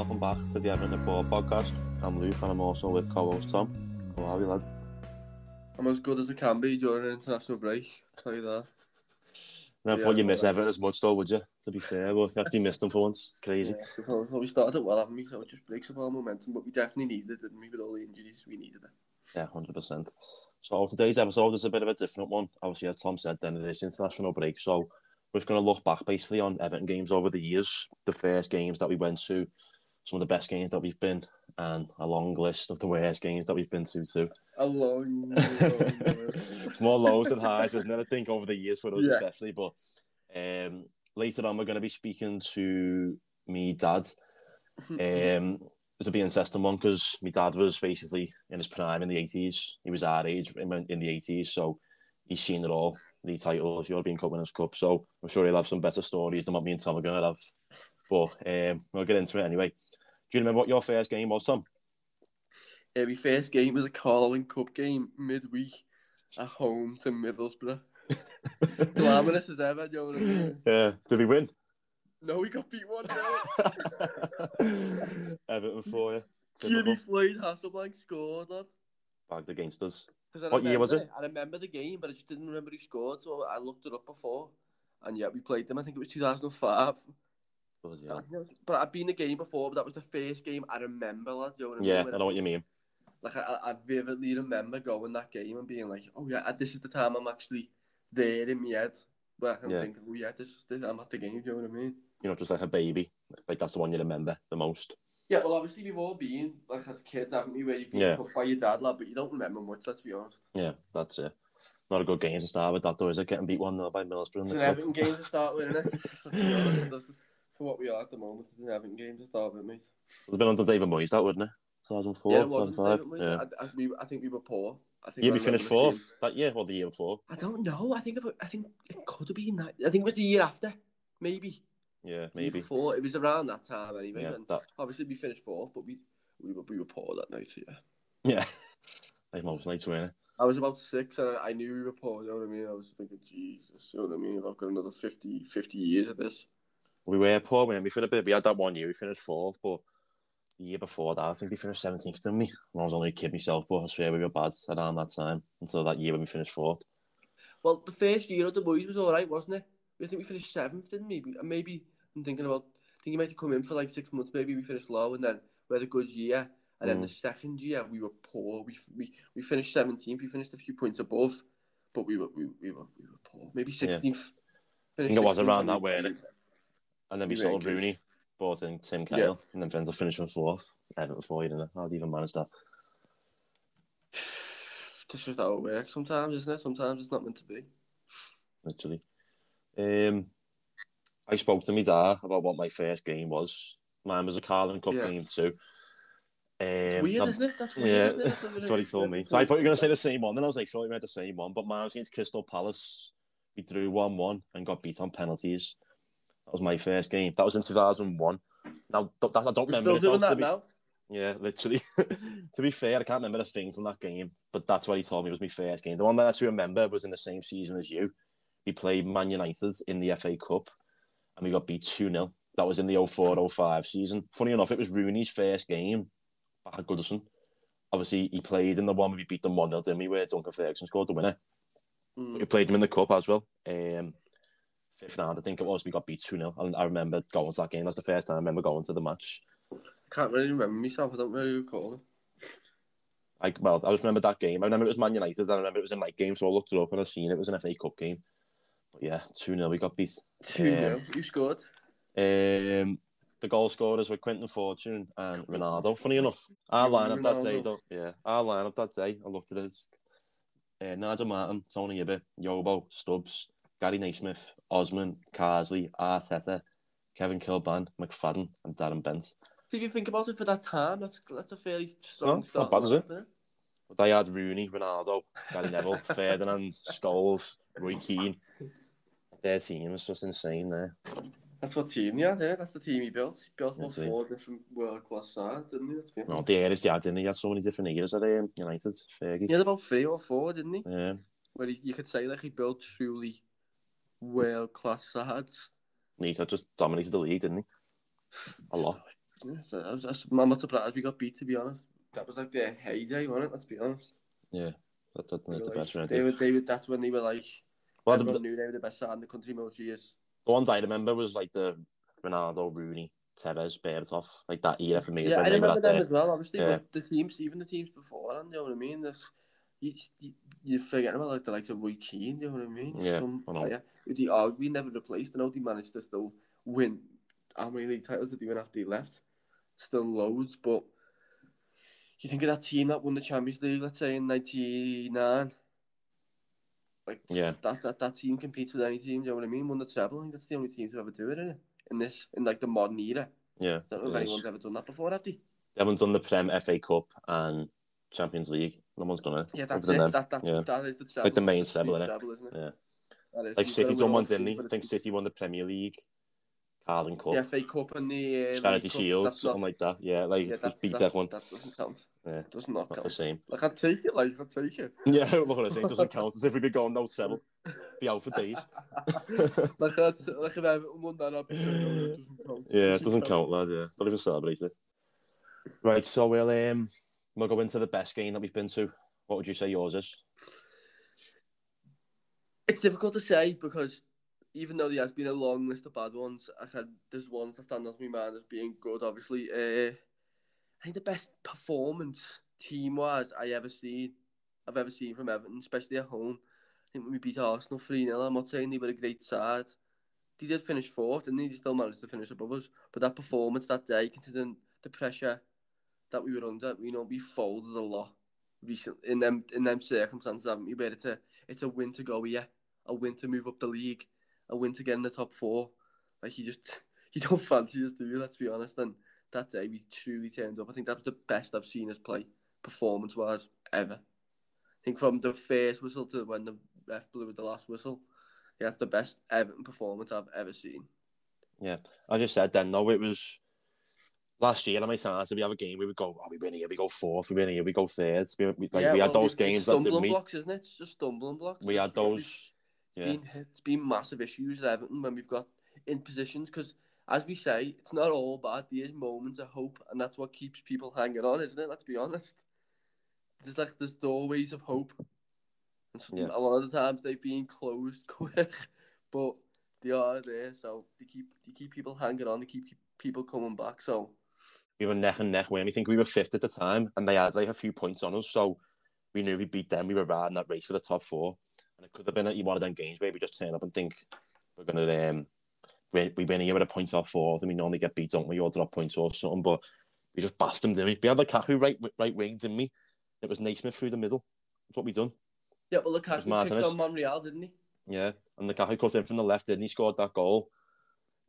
Welcome back to the Everton Report podcast. I'm Luke and I'm also with co-host Tom. How are you, lads? I'm as good as I can be during an international break. I'll tell you that. Never Yeah, thought you miss. Everton as much though, would you? To be fair, you actually missed them for once. It's crazy. Yeah, we started it well, haven't we? So it just breaks up our momentum, but we definitely needed it, didn't we? With all the injuries, we needed it. Yeah, hundred percent. So today's episode is a bit of a different one. Obviously, as Tom said, then it is international break. So we're just going to look back basically on Everton games over the years, the first games that we went to, some of the best games that we've been, and a long list of the worst games that we've been to too. A long, long It's more lows than highs, isn't it? I think over the years for us Yeah. especially. But um, later on, we're going to be speaking to me dad. Um, it'll be an interesting one because my dad was basically in his prime in the eighties. He was our age in, in the eighties, so he's seen it all. The titles, European Cup Winners' Cup. So I'm sure he'll have some better stories than what me and Tom are going to have. But um, we'll get into it anyway. Do you remember what your first game was, Tom? Yeah, my first game was a Carling Cup game midweek at home to Middlesbrough. Glamorous as ever, you know what I mean? Yeah. Did we win? No, we got beat 1 Everton for you. Jimmy Floyd Hasselbaink scored, lad. Bagged against us. I What year was remember I remember the game, but I just didn't remember who scored, so I looked it up before. And yeah, we played them. I think it was 2005. Was, yeah. But I've been a game before, but that was the first game I remember. Do you know I yeah? I know what you mean. Like, I, I vividly remember going that game and being like, oh yeah, this is the time I'm actually there in my head. Where I can Yeah. think, oh yeah, this is this, I'm at the game, do you know what I mean? You know, just like a baby. Like that's the one you remember the most. Yeah, well, obviously we've all been, like, as kids, haven't we, where you've been Yeah. by your dad, lad, but you don't remember much, let's be honest. Yeah, that's it. Not a good game to start with that though, is it? Getting beat 1 0 by Middlesbrough It's an. Everton game to start with, isn't it? Let's be honest, that's- For what we are at the moment, it's an Everton game to start with, mate. It was been under David Moyes, that wouldn't it? 2004, yeah, it wasn't. 2005. David Moyes. Yeah, I, I, we, I think we were poor. I think yeah we finished fourth that year or the year before. I don't know. I think it, I think it could have been that. I think it was the year after, maybe. Yeah, maybe. Before it was around that time anyway. Yeah, and that, Obviously, we finished fourth, but we we were we were poor that night. Yeah. yeah. most nights, weren't? I was about six, and I, I knew we were poor. You know what I mean? I was thinking, Jesus, you know what I mean? I've got another 50, 50 years of this. We were poor, weren't we? For a bit, we had that one year, we finished fourth, but the year before that, I think we finished 17th, didn't we? And I was only a kid myself, but I swear we were bad around that time until that year when we finished fourth. Well, the first year of the boys was all right, wasn't it? I think we finished seventh, didn't we? And maybe I'm thinking about. I think he might have come in for like six months. Maybe we finished low, and then we had a good year. And then Mm. the second year we were poor. We we, we finished seventeenth. We finished a few points above, but we were we, we were we were poor. Maybe sixteenth. I think it was around that way? And then we sold. Rooney, bought in Tim Cahill, and then Vince finishing fourth. Everton for you, didn't it? How'd you even manage that? Just how it works sometimes, isn't it? Sometimes it's not meant to be. literally. Um, I spoke to my dad about what my first game was. Mine was a Carling Cup Yeah. game too. Um, It's weird, that- isn't it? That's weird, yeah, isn't it? That's that's what he told me. So I thought you were going to say the same one. Then I was like, sure, you meant the same one. But mine was against Crystal Palace. We drew 1 1 and got beat on penalties. That was my first game. That was in 2001. Now, th- that, I don't We're remember still doing that be- now. Yeah, literally. to be fair, I can't remember a thing from that game, but that's what he told me was my first game. The one that I actually remember was in the same season as you. We played Man United in the FA Cup and we got beat 2 0. That was in the 04 05 season. Funny enough, it was Rooney's first game back at Goodison. Obviously, he played in the one where we beat them 1 0, didn't we? Where Duncan Ferguson scored the winner. Mm. We played him in the Cup as well. Um, fifth round, I think it was. We got beat 2 0. And I remember going to that game. That's the first time I remember going to the match. I can't really remember myself. I don't really recall it. I well, I just remember that game. I remember it was Man United. I remember it was a night game, so I looked it up and I seen it was an FA Cup game. But yeah, two 0 we got beat. Two nil. Who scored? Um, the goal scorers were Quinton Fortune and Ronaldo. Funny enough, our You lineup that day, though, yeah, our lineup that day. I looked at it. as, Uh, Nigel Martyn, Tony Hibbert, Yobo, Stubbs, Gary Naysmith, Osman, Carsley, Arteta, Kevin Kilbane, McFadden, and Darren Bent. If you think about it for that time, that's that's a fairly strong not start. bad, is it? isn't it? But they had Rooney, Ronaldo, Gary Neville, Ferdinand, Scholes, Roy Keane. Their team was just insane there. That's what team he had, innit? That's the team he built. He built about That's four different world class sides, didn't he? No, honest. the eras he had, didn't he? He had so many different eras at um, United. Fergie. He had about three or four, didn't he? Yeah. Where he, you could say like he built truly world class sides. Nita just dominated the league, didn't he? A lot. Yeah, so I was, I I'm not surprised we got beat, to be honest. That was like their heyday, wasn't it? Let's be honest. Yeah, that, that's They the best like, they were, they were, that's when they were like, Well, the, everyone knew they were the best side in the country most years. the ones I remember was like the Ronaldo, Rooney, Tevez, Berbatov, like that era for me. Yeah, I remember them their- as well, obviously, Yeah. but the teams, even the teams before, them, you know what I mean? There's, you, you, you forget about like the likes of Roy Keane, you know what I mean? Yeah, Some I player who they arguably never replaced. I know they managed to still win. How many league titles did they win after he left? Still loads, but you think of that team that won the Champions League, let's say in '99. Like Yeah. that, that that team competes with any team. Do you know what I mean? Won the treble. I think that's the only team to ever do it in, it in this in like the modern era. Yeah, I don't know if anyone's ever done that before, have they? They haven't done the Prem, FA Cup, and Champions League. No one's done it. Yeah, that's it. them. That, that's, yeah. that is the treble. Like the main treble, isn't it? Yeah. That is. Like City win one, didn't they? I think City won the Premier League, Carling Cup, The FA Cup and the uh, Charity Shield, something like that. Yeah, like yeah, that's, BTEC that, one. That doesn't count. Yeah, Does not not the count. same. I can take it, like, I take it. Yeah, look what I'm saying. Doesn't count. As if we'd be going no treble. Be out for days. like, that's, like, Everton won that, it count. Yeah, it doesn't count, lad. Yeah, don't even celebrate it. Right, so we'll um we'll go into the best game that we've been to. What would you say yours is? It's difficult to say because even though there has been a long list of bad ones, I said there's ones that stand out to my mind as being good. Obviously, uh, I think the best performance team wise I ever seen, I've ever seen from Everton, especially at home. I think when we beat Arsenal three 0 I'm not saying they were a great side. They did finish fourth, and they still managed to finish above us. But that performance that day, considering the pressure that we were under, you know, we folded a lot recently in them in them circumstances, haven't we? Where it's a it's a win to go here, a win to move up the league, a win to get in the top four. Like you just you don't fancy us, do you? Let's be honest. And that day we truly turned up. I think that was the best I've seen us play performance wise ever. I think from the first whistle to when the ref blew the last whistle, yeah, that's the best Everton performance I've ever seen. Yeah, I just said then, though, it was last year. How many times did we have a game? We would go, oh, we win here, we go fourth, we win here, we go third. We, we, like, yeah, we had well, those games that stumbling didn't blocks, isn't it? It's just stumbling blocks. We had those. It's Yeah, been it's been massive issues at Everton when we've got in positions because, as we say, it's not all bad. There is moments of hope, and that's what keeps people hanging on, isn't it? Let's be honest. There's like there's doorways of hope, and some, Yeah. a lot of the times they've been closed quick, but they are there. So they keep they keep people hanging on. They keep, keep people coming back. So we were neck and neck. When I think we were fifth at the time, and they had like a few points on us, so we knew we beat them. We were riding that race for the top four, and it could have been at one of them games where we just turn up and think we're gonna um we we win here with a point off fourth, and we normally get beat, don't we, or drop points or something, but we just bashed them, didn't we? We had Lukaku right right wing, didn't we? It was Naismith through the middle. That's what we done. yeah, but Lukaku picked on Monreal, didn't he? Yeah, and Lukaku cut in from the left, didn't he? Scored that goal.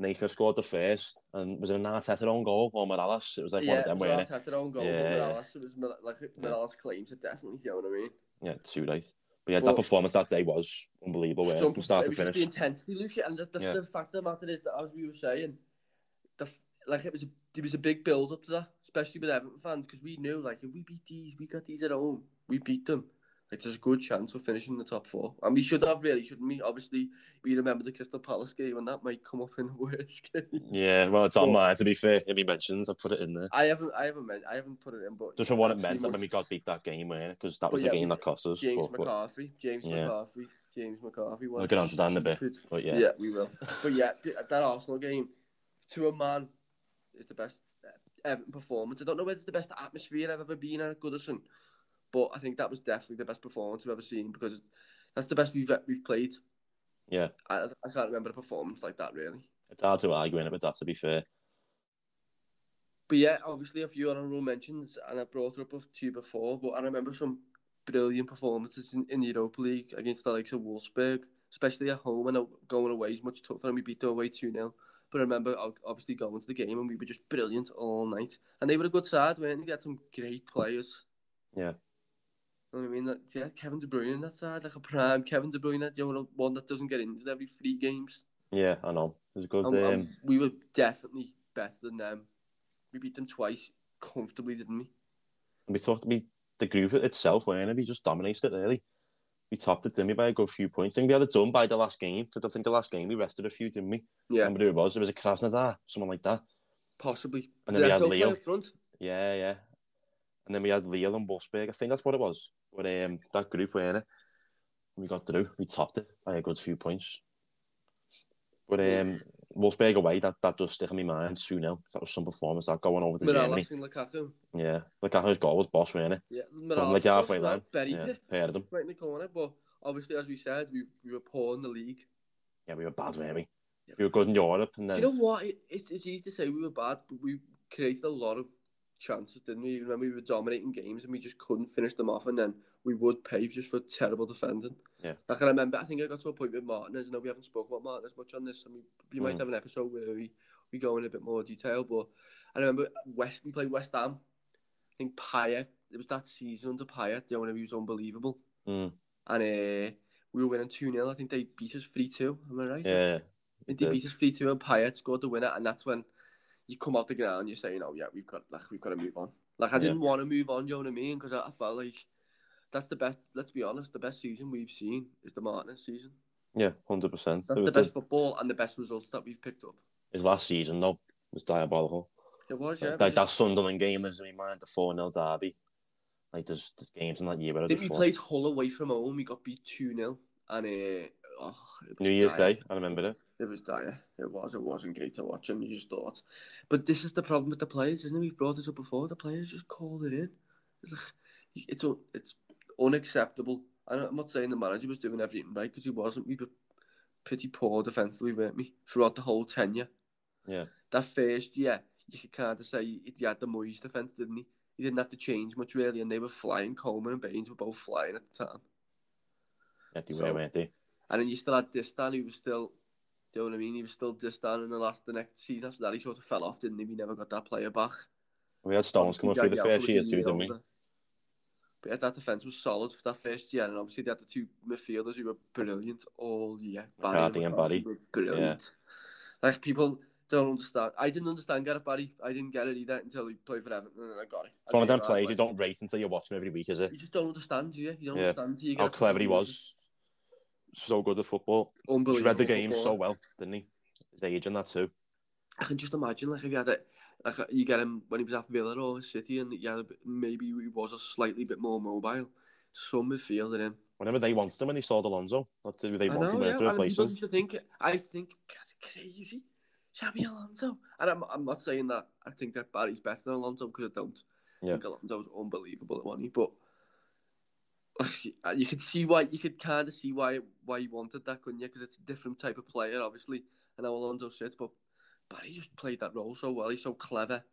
Naismith scored the first, and was it an Arteta own goal or Morales? It was like one yeah, of them, it was weren't it? Arteta own goal, Yeah. Morales, it was like Morales claims it definitely. You know what I mean? Yeah, too right. But yeah, that performance that day was unbelievable, it? From start it to finish. the intensity, Luke, and the, the, Yeah. the fact of the matter is that as we were saying, the like it was a there was a big build up to that, especially with Everton fans, because we knew like if we beat these, we got these at home, we beat them. Like there's a good chance we're finishing the top four, and we should have really, shouldn't we? Obviously, we remember the Crystal Palace game, and that might come up in the worst game. Yeah, well, it's on Well- mine to be fair. If he mentions, I put it in there. I haven't, I haven't, meant, I haven't put it in, but Just for what it meant much- when we got beat that game, weren't? Because that But was yeah, the game that cost us. James but, but, McCarthy, James Yeah. McCarthy, James McCarthy. we'll get on to that in a bit. But yeah, Yeah. we will. But yeah, that Arsenal game, to a man, is the best uh, Everton performance. I don't know whether it's the best atmosphere I've ever been at at Goodison, but I think that was definitely the best performance we've ever seen because that's the best we've we've played. yeah, I, I can't remember a performance like that really. it's hard to argue in it with that. To be fair, But yeah, obviously a few honourable mentions, and I brought it up to you before, but I remember some brilliant performances in, in the Europa League against the likes of Wolfsburg, especially at home and going away is much tougher, and we beat them away 2 0. But I remember obviously going to the game and we were just brilliant all night. And they were a good side, weren't they? They had some great players. Yeah. You know what I mean? Like, yeah, Kevin De Bruyne in that side, like a prime Kevin De Bruyne, you know, one that doesn't get injured every three games. yeah, I know. It was a good. And- and Um, we were definitely better than them. We beat them twice comfortably, didn't we? And we talked. We the group itself, weren't it? We just dominated it really. We topped it, didn't we, by a good few points. I think we had it done by the last game because I think the last game we rested a few, didn't we? Yeah. Remember who it was? It was a Krasnodar, someone like that. Possibly. And then we had Leo. front. Yeah, yeah. And then we had Lille and Wolfsburg. I think that's what it was. But um, that group, weren't it? We got through. We topped it by a good few points. But um, Wolfsburg away, that, that does stick in my mind. 2 0. That was some performance. That going over to Germany. Lukaku. Yeah. Lukaku's goal was boss, weren't it? Yeah, From like halfway line. Buried Yeah, it paired right in the corner, but obviously, as we said, we, we were poor in the league. Yeah, we were bad, weren't we? We were good in Europe. And then, Do you know what? It, it's, it's easy to say we were bad, but we created a lot of chances, didn't we? Even remember, we were dominating games and we just couldn't finish them off, and then we would pay just for terrible defending. Yeah. I remember, I think I got to a point with Martinez. I know we haven't spoken about Martinez much on this, and we, we might Mm. have an episode where we, we go in a bit more detail, but I remember West, we played West Ham. I think Payet, it was that season under Payet, the owner, he was unbelievable. Mm, And uh, we were winning 2 0. I think they beat us 3 2. Am I right? yeah. I think they beat us 3 2 and Payet scored the winner. And that's when you come out the ground you're saying, oh, yeah, we've got, like, we've got to move on. Like, I didn't want to move on, you know what I mean? Because I, I felt like that's the best, let's be honest, the best season we've seen is the Martinez season. Yeah, 100%. That's It was the best football and the best results that we've picked up. His last season, though, was diabolical. It was, yeah. like that, that Sunderland game is in my mind, the 4 0 derby. Like, there's, there's games in that year where I think we played Hull away from home. We got beat 2 0. And, uh, oh, New Year's dire. Day, I remember it. It was dire. It was. It wasn't great to watch, and you just thought. But this is the problem with the players, isn't it? We've brought this up before. The players just called it in. It's like it's un- it's unacceptable. And I'm not saying the manager was doing everything right because he wasn't. We were pretty poor defensively, weren't we? Throughout the whole tenure. Yeah. That first year, you could kind of say he had the Moyes defence, didn't he? He didn't have to change much really, and they were flying. Coleman and Baines were both flying at the time. Yeah, they So- were, weren't they? And then you still had Distin, who was still, do you know what I mean? He was still Distin in the last, the next season after that. He sort of fell off, didn't he? We never got that player back. We had Stones coming through the first year too, didn't we? But yeah, that defence was solid for that first year, and obviously they had the two midfielders who were brilliant all year. McCarthy and Barry. brilliant. Like people don't understand. I didn't understand Gareth Barry. I didn't get it either until he played for Everton, and then I got it. It's one of them players you don't rate until you watch him every week, is it? You just don't understand, do you? You don't Yeah. understand you How clever he was. So good at football. Unbelievable. read the game so well, didn't he? His age and that too. I can just imagine, like, if you had it, like, you get him when he was at Villa or City, and you had a maybe he was a slightly bit more mobile. Some midfielder in. him. Whenever they wanted him when he sold Alonso, what did they I want him know, yeah. to and replace him? used think, I think, that's crazy. Xabi Alonso. And I'm, I'm not saying that I think that Barry's better than Alonso because I don't. I Yeah. think was unbelievable at one, but you could see why you could kind of see why why he wanted that, couldn't you? Because it's a different type of player, obviously. And how Alonso sits, but Barry just played that role so well. He's so clever.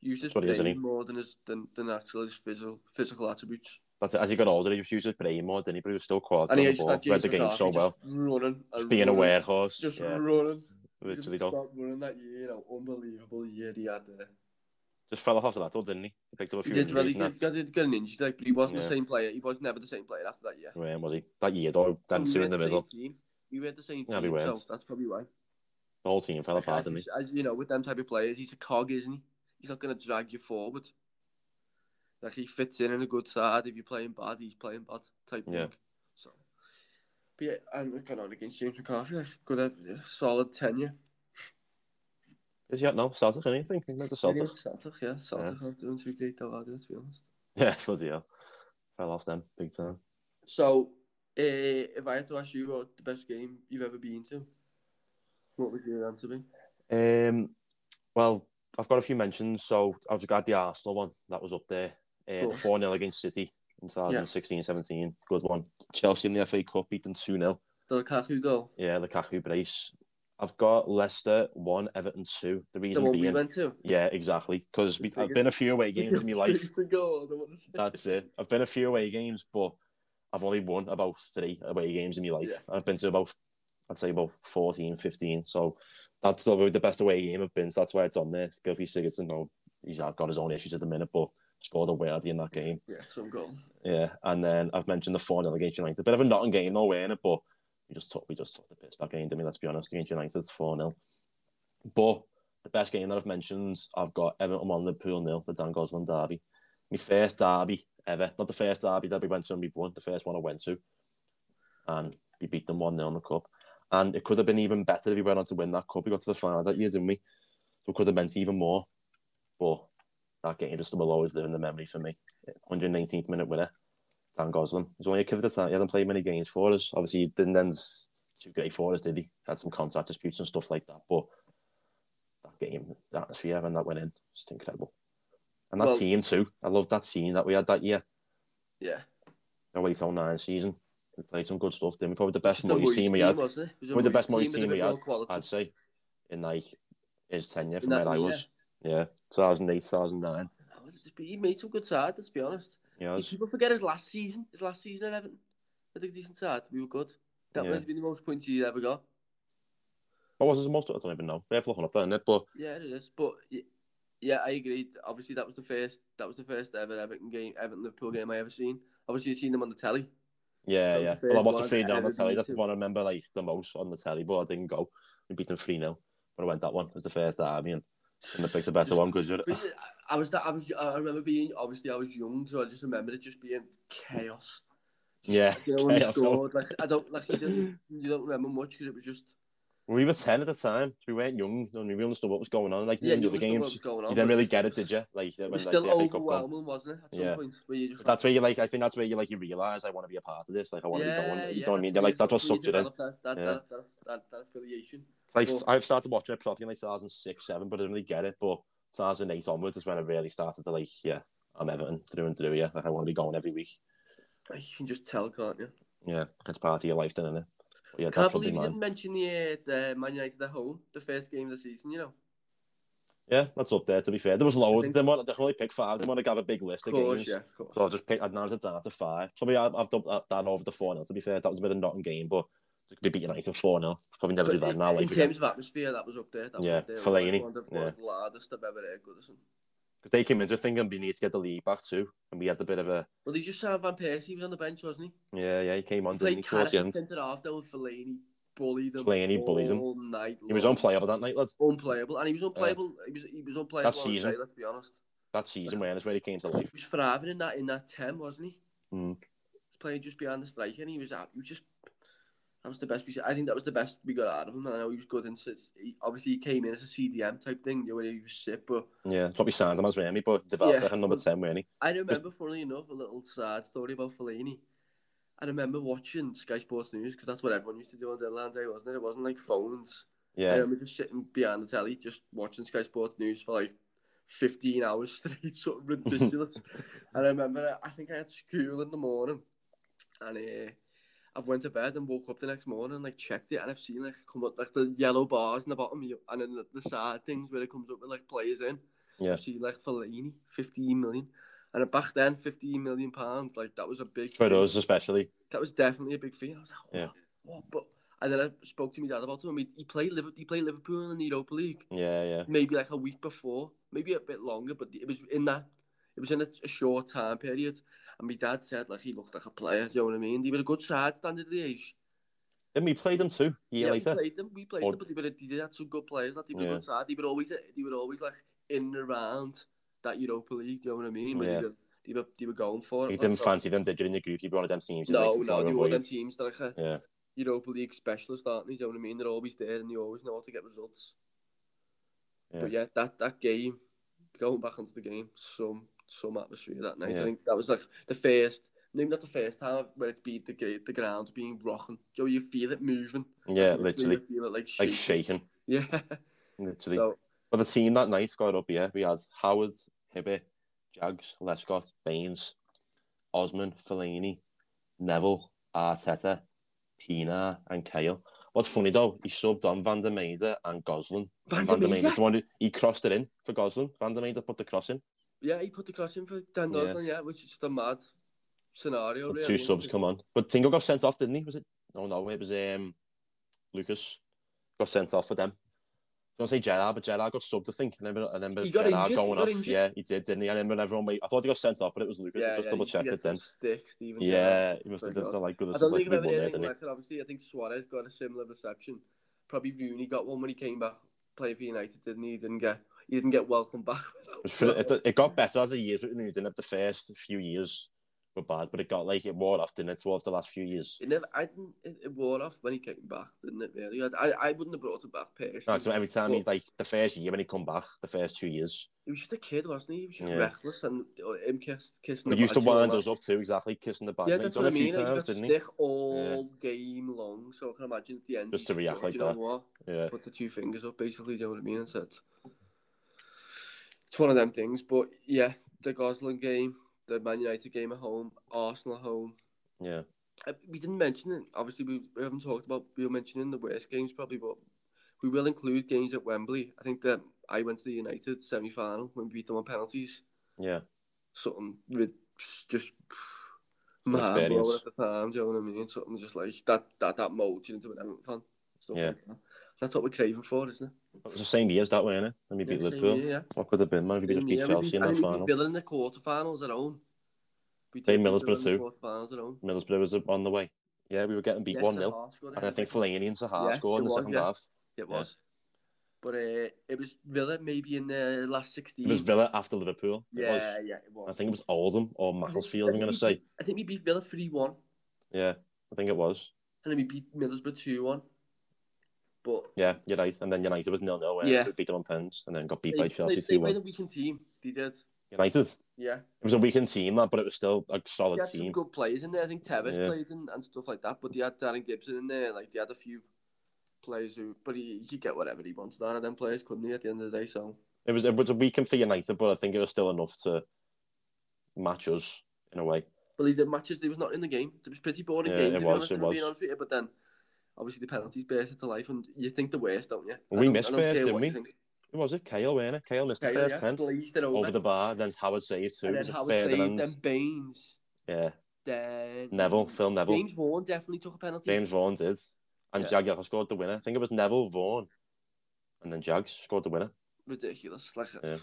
Used That's he is, brain he? more than his than, than actual his physical physical attributes. But as he got older, he was using his brain more, didn't he? But he was still quality And on he the ball. Read the game so just well. running, Just being a running, workhorse. just yeah, running. Literally stop running that year, you know, unbelievable year he had there. Just fell off after that, though, didn't he? He picked up a He few did, well, he did, got, got an injury, like, but he wasn't Yeah. the same player. He was never the same player after that year. Where was he? That year, though, them We two in the same middle. Team. We were the same Yeah, we team, weren't. so that's probably why. The whole team fell apart, didn't he? as you know, with them type of players, he's a cog, isn't he? He's not going to drag you forward. Like he fits in in a good side. If you're playing bad, he's playing bad type Yeah. thing. So, but yeah, and we're going on against James McCarthy, like, good, uh, solid tenure. Is he at now? Celtic, isn't he? I think he's meant to Celtic. Yeah, Celtic, yeah, doing too great are they, let's be honest. Yeah, bloody hell. Fell off them, big time. So, uh, if I had to ask you what the best game you've ever been to, what would your answer be? Um, well, I've got a few mentions. So I've got the Arsenal one that was up there. Uh, the 4 0 against City in 2016 17. Good one. Chelsea in the FA Cup beat them 2 0. The Lukaku goal, Yeah, the Lukaku brace. I've got Leicester 1, Everton 2. The the reason one we being. went to. Yeah, exactly. Because I've been a few away games in my life. To go, I don't want to say. That's it. I've been a few away games, but I've only won about three away games in my life. Yeah. I've been to about, I'd say about 14, 15. So that's probably the best away game I've been. So that's why it's on there. Gylfi Sigurdsson, no, he's got his own issues at the minute, but scored a worldie in that game. Yeah, some goal. Yeah. And then I've mentioned the 4 0 against United. A bit of a Nottingham game, no way in it, but we just took we just took the piss that game, didn't? Let's be honest, against United, 4 0. But the best game that I've mentioned, I've got Everton 1 Liverpool nil, the Dan Gosling derby. My first derby ever. Not the first derby that we went to and we won, the first one I went to. And we beat them 1 0 in the cup. And it could have been even better if we went on to win that cup. We got to the final that year, didn't we? So it could have meant even more. But that game just will always live in the memory for me. 119th minute winner, Dan Gosling. He's only a kid at the time. He hadn't played many games for us. Obviously, he didn't end too great for us, did he? Had some contract disputes and stuff like that. But that game, the atmosphere when that went in, just incredible. And that Well- team too. I love that team that we had that year. Yeah. The late 09 season. We played some good stuff. Then we probably the best Moyes team we had. wasn't it? It was Probably the best Moyes team we had. I'd say, in like his tenure from that where I was. Yeah, 2008, 2009. No, it's just- He made some good sides, let's be honest. I People forget his last season. His last season at Everton. I think decent side. We were good. That Yeah. might have been the most points he ever got. what was his most? I don't even know. We have looking up there, innit? But Yeah, it is. But yeah, I agree. Obviously, that was the first. That was the first ever Everton game, Everton Liverpool game I ever seen. Obviously, you've seen them on the telly. yeah, That yeah. Well, I watched the three on the telly. That's the one I remember like the most on the telly, but I didn't go. We beat them three 0 but I went that one. It was the first derby, and and the picked the better one because I was that. I was. I remember being. Obviously, I was young, so I just remember it just being chaos. yeah, You know when chaos. scored, like I don't like you didn't. You don't remember much because it was just. we were ten at the time. We weren't young, and we understood what was going on. Like Yeah, in the you other understood what was games, on. you didn't but really get it, did you? Like It was like, still the come. overwhelming, wasn't it? Yeah. point, where you just But that's where you like. I think that's where you like you realize I want to be a part of this. Like I want to be going. You know what I mean? You're like that's what sucked it in. That, that, Yeah. that, that, that, affiliation. Like Well- I've started watching it probably in like 2006, seven, but I didn't really get it. But 2008 onwards is when I really started to like, yeah, I'm Everton through and through. Yeah, like I want to be going every week. You can just tell, can't you? Yeah, it's part of your life, then, isn't it? But yeah, Can't believe you didn't mention the, uh, the Man United at home, the first game of the season. You know, Yeah, that's up there. To be fair, there was loads. think- Didn't want. I only pick five. Didn't want to have a big list of course, games. yeah, of course. So I'll just pick. I'd narrowed it down to five. Probably I've, I've done that, over the four 0 To be fair, that was a bit of a Nottingham game, but to be beating United four 0 Probably never do But that now. in Like again. terms of atmosphere, that was up there. That Yeah, was there. Fellaini, One of yeah. the loudest I've ever heard, Goodison. because they came into thinking we need to get the league back too, and we had a bit of a Well, he just saw Van Persie. He was on the bench, wasn't he? yeah, yeah. He came on, He played Towards the end, centre half there with Fellaini. Bullied him. Fellaini bullied him. night. he was unplayable that night, lad. Unplayable, and he was unplayable. he was he was unplayable That season. day, Let's be honest. That season when it's where he came to life. He was thriving in that in that ten, wasn't he? Mm. He was playing just behind the striker, and he was out. He was just. That was the best we. I think that was the best we got out of him. And I know he was good in. He, obviously, he came in as a CDM type thing, you know, he was sick. But Yeah, that's what we signed him as, we? But developed Yeah, like a number ten, weren't? I remember, funnily enough, a little sad story about Fellaini. I remember watching Sky Sports News because that's what everyone used to do on deadline day, wasn't it? It wasn't like phones. I Yeah, remember just sitting behind the telly, just watching Sky Sports News for like 15 hours straight, sort of ridiculous. and I remember, I think I had school in the morning, and uh, I went to bed and woke up the next morning and like checked it, and I've seen like come up like the yellow bars in the bottom, and then the, the side things where it comes up with like players in. Yeah. I've seen like Fellaini, 15 million. And back then, 15 million pounds, like that was a big for us especially. That was definitely a big fee. I was like, what? Yeah. what? But and then I spoke to my dad about it. And he, he played Liverpool. He played Liverpool in the Europa League Yeah, yeah, maybe like a week before, maybe a bit longer, but it was in that. It was in a, a short time period, and my dad said like he looked like a player. You know what I mean? He was a good side standard of the age. Then we played him too. A year yeah, later. we played them. We played Or- them, but they, were, they did have some good players. Like, they were Yeah. good side. They were always they were always like in and around that Europa League. You know what I mean? Yeah. they, were, they were they were going for it. You didn't So- fancy them, did you? In your group, you were one of them teams. you No, like, no, they were them avoid. teams that like a Yeah, Europa League specialist, aren't they? You know what I mean? They're always there and they always know how to get results. yeah. But yeah, that that game, going back onto the game, some some atmosphere that night. Yeah. I think that was like the first, maybe not the first time when it beat the gate, the ground being rocking. Joe, you feel it moving. yeah, literally, feel it like like shaking. shaking, Yeah. literally. So But the team that night got up here. We had Howard, Hibbert, Jags, Lescott, Baines, Osman, Fellaini, Neville, Arteta, Pienaar, and Cahill. What's funny though, he subbed on Van der Meyde and Gosling. Van Van der Meyde? the one who he crossed it in for Gosling. Van der Meyde put the cross in. Yeah, he put the cross in for Dan Yeah. Gosling, yeah, which is just a mad scenario. Really, two subs come on. But Tingo got sent off, didn't he? Was it? No, no, it was um Lucas got sent off for them. I was to say Gerrard, but Gerrard got subbed, I think. I remember, I remember Gerrard injured, going off. injured. Yeah, he did, didn't he? I remember everyone wait. I thought he got sent off, but it was Lucas. I just yeah, double checked it then. Stick, Steven. Yeah, he must have done something like good I don't like think I've we ever won heard there, anything like it. Obviously, I think Suarez got a similar reception. Probably Rooney got one when he came back playing for United, didn't he? He didn't get he didn't get welcomed back. It, it, it got better as the years went on, didn't it? The first few years were bad, but it got like it wore off, didn't it, towards the last few years. It never, I didn't, it, it wore off when he came back, didn't it, really? I, I wouldn't have brought it back personally. No, so every time he like the first year when he come back, the first two years, He was just a kid, wasn't he? He was just Yeah. reckless and uh, him kiss, kissing he the used to badge and all wind us up too, exactly, kissing the back. Yeah, He's that's what I a few mean. Times, he didn't he? stick all game long, so I can imagine at the end. Just to react "Oh, like do you know that." What? Yeah, Put the two fingers up, basically. Do you know what I mean? And said, it's one of them things. But yeah, the Gosling game, the Man United game at home, Arsenal at home. yeah, Uh, We didn't mention it. Obviously, we, we haven't talked about. We were mentioning the worst games probably, but we will include games at Wembley. I think that I went to the United semi final when we beat them on penalties. yeah. Something with just man at the time. Do you know what I mean? Something just like that. That that mold you into an Everton fan. Stuff Yeah. like. That's what we're craving for, isn't it? It was the same year as that, weren't it? When we beat Yeah, Liverpool. year, yeah. What could have been, man, if we just beat year. Chelsea we in that we final? beat Villa in the quarterfinals at home. We beat Middlesbrough Villa in the too. Quarterfinals at home. Middlesbrough was on the way. Yeah, we were getting beat Yes, 1 the 0. Hart scored a And I think. Fellaini and Saha Yeah, scored in the was, second yeah. half. It was. But uh, it was Villa maybe in the last 16. It was Villa after Liverpool. It yeah, was. yeah, it was. I think it was Oldham or Macclesfield, I'm going to say. I think we beat Villa 3 1, Yeah, I think it was. and then we beat Middlesbrough 2 1. But Yeah, you're right. And then United was nil nil. Yeah. We beat them on pens and then got beat they, by Chelsea they, they 1. played a weakened team. They did. United. Yeah. It was a weakened team, that, but it was still a They solid team. good players in there. I think Tevez Yeah. played and, and stuff like that. But they had Darren Gibson in there. Like they had a few players who, but he, he could get whatever he wanted out of them players, couldn't he? At the end of the day, so It was it was a weekend for United, but I think it was still enough to match us in a way. But the matches, they was not in the game. It was pretty boring Yeah, games. it was, it if I'm being was. But then, obviously, the penalties burst into life, and you think the worst, don't you? We missed first, didn't we? Who was it? Kale, weren't it? Kale missed the first yeah, pen it over, over the bar, then Howard saved two. and It then Howard saved them Baines. Yeah, Then Neville, Phil Neville. James Vaughan definitely took a penalty. James Vaughan did. And Yeah. Jagielka scored the winner. I think it was Neville Vaughan. And then Jags scored the winner. ridiculous. Like, Yeah.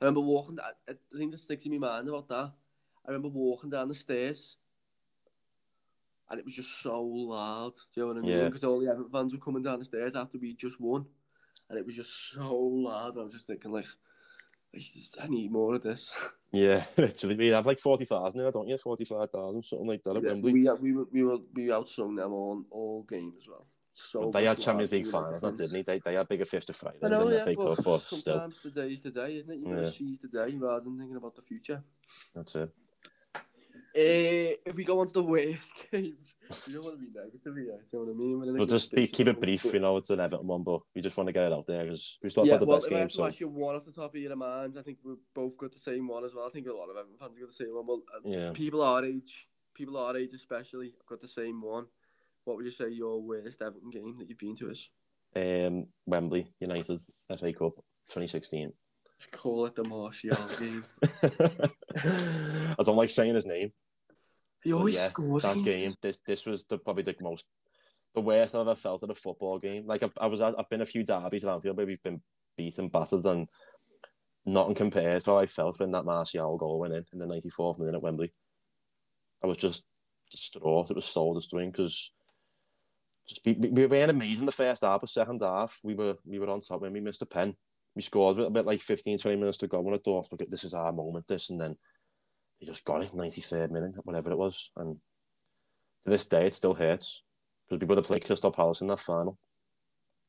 I remember walking. I, I think that sticks in my mind about that. I remember walking down the stairs, and it was just so loud. Do you know what I mean? Yeah. Because all the Everton fans were coming down the stairs after we just won, and it was just so loud. I was just thinking, like, I, need more of this. Yeah, literally. We have like 40,000 now, don't you? 45,000, something like that at Yeah, Wembley. we we were we were we outsung them all all game as well. So they had Champions League finals, United didn't they? They, they had bigger fish to fry than know, the yeah, FA but Cup, but still, sometimes the day's the day, isn't it? You gotta seize the day rather than thinking about the future. that's it. Uh, if we go on to the worst games, you don't want to be negative here. Do you know what I mean? We'll, we'll good just be, keep it brief, moment, you know, it's an Everton one, but we just want to get it out there because we still Yeah, had the well, best if I game, have to so ask you one off the top of your minds, I think we've both got the same one as well. I think a lot of Everton fans have got the same one. Well, uh, yeah. people our age, people our age especially, have got the same one. What would you say your worst Everton game that you've been to is? Um, Wembley United FA Cup 2016. Just call it the Martial game. I don't like saying his name. He but always yeah, scores that game. This this was the probably the most the worst I've ever felt at a football game. Like I've I was at, I've been a few derbies at Anfield where we've been beaten, battered, and nothing compares to how I felt when that Martial goal went in in the 94th minute at Wembley. I was just distraught. It was soul destroying because just we, we we weren't amazing the first half, but second half we were we were on top when we missed a pen. We scored a bit like 15, 20 minutes to go. When I thought, look, this is our moment, this, and then they just got it, 93rd minute, whatever it was. And to this day, it still hurts because we would have played Crystal Palace in that final.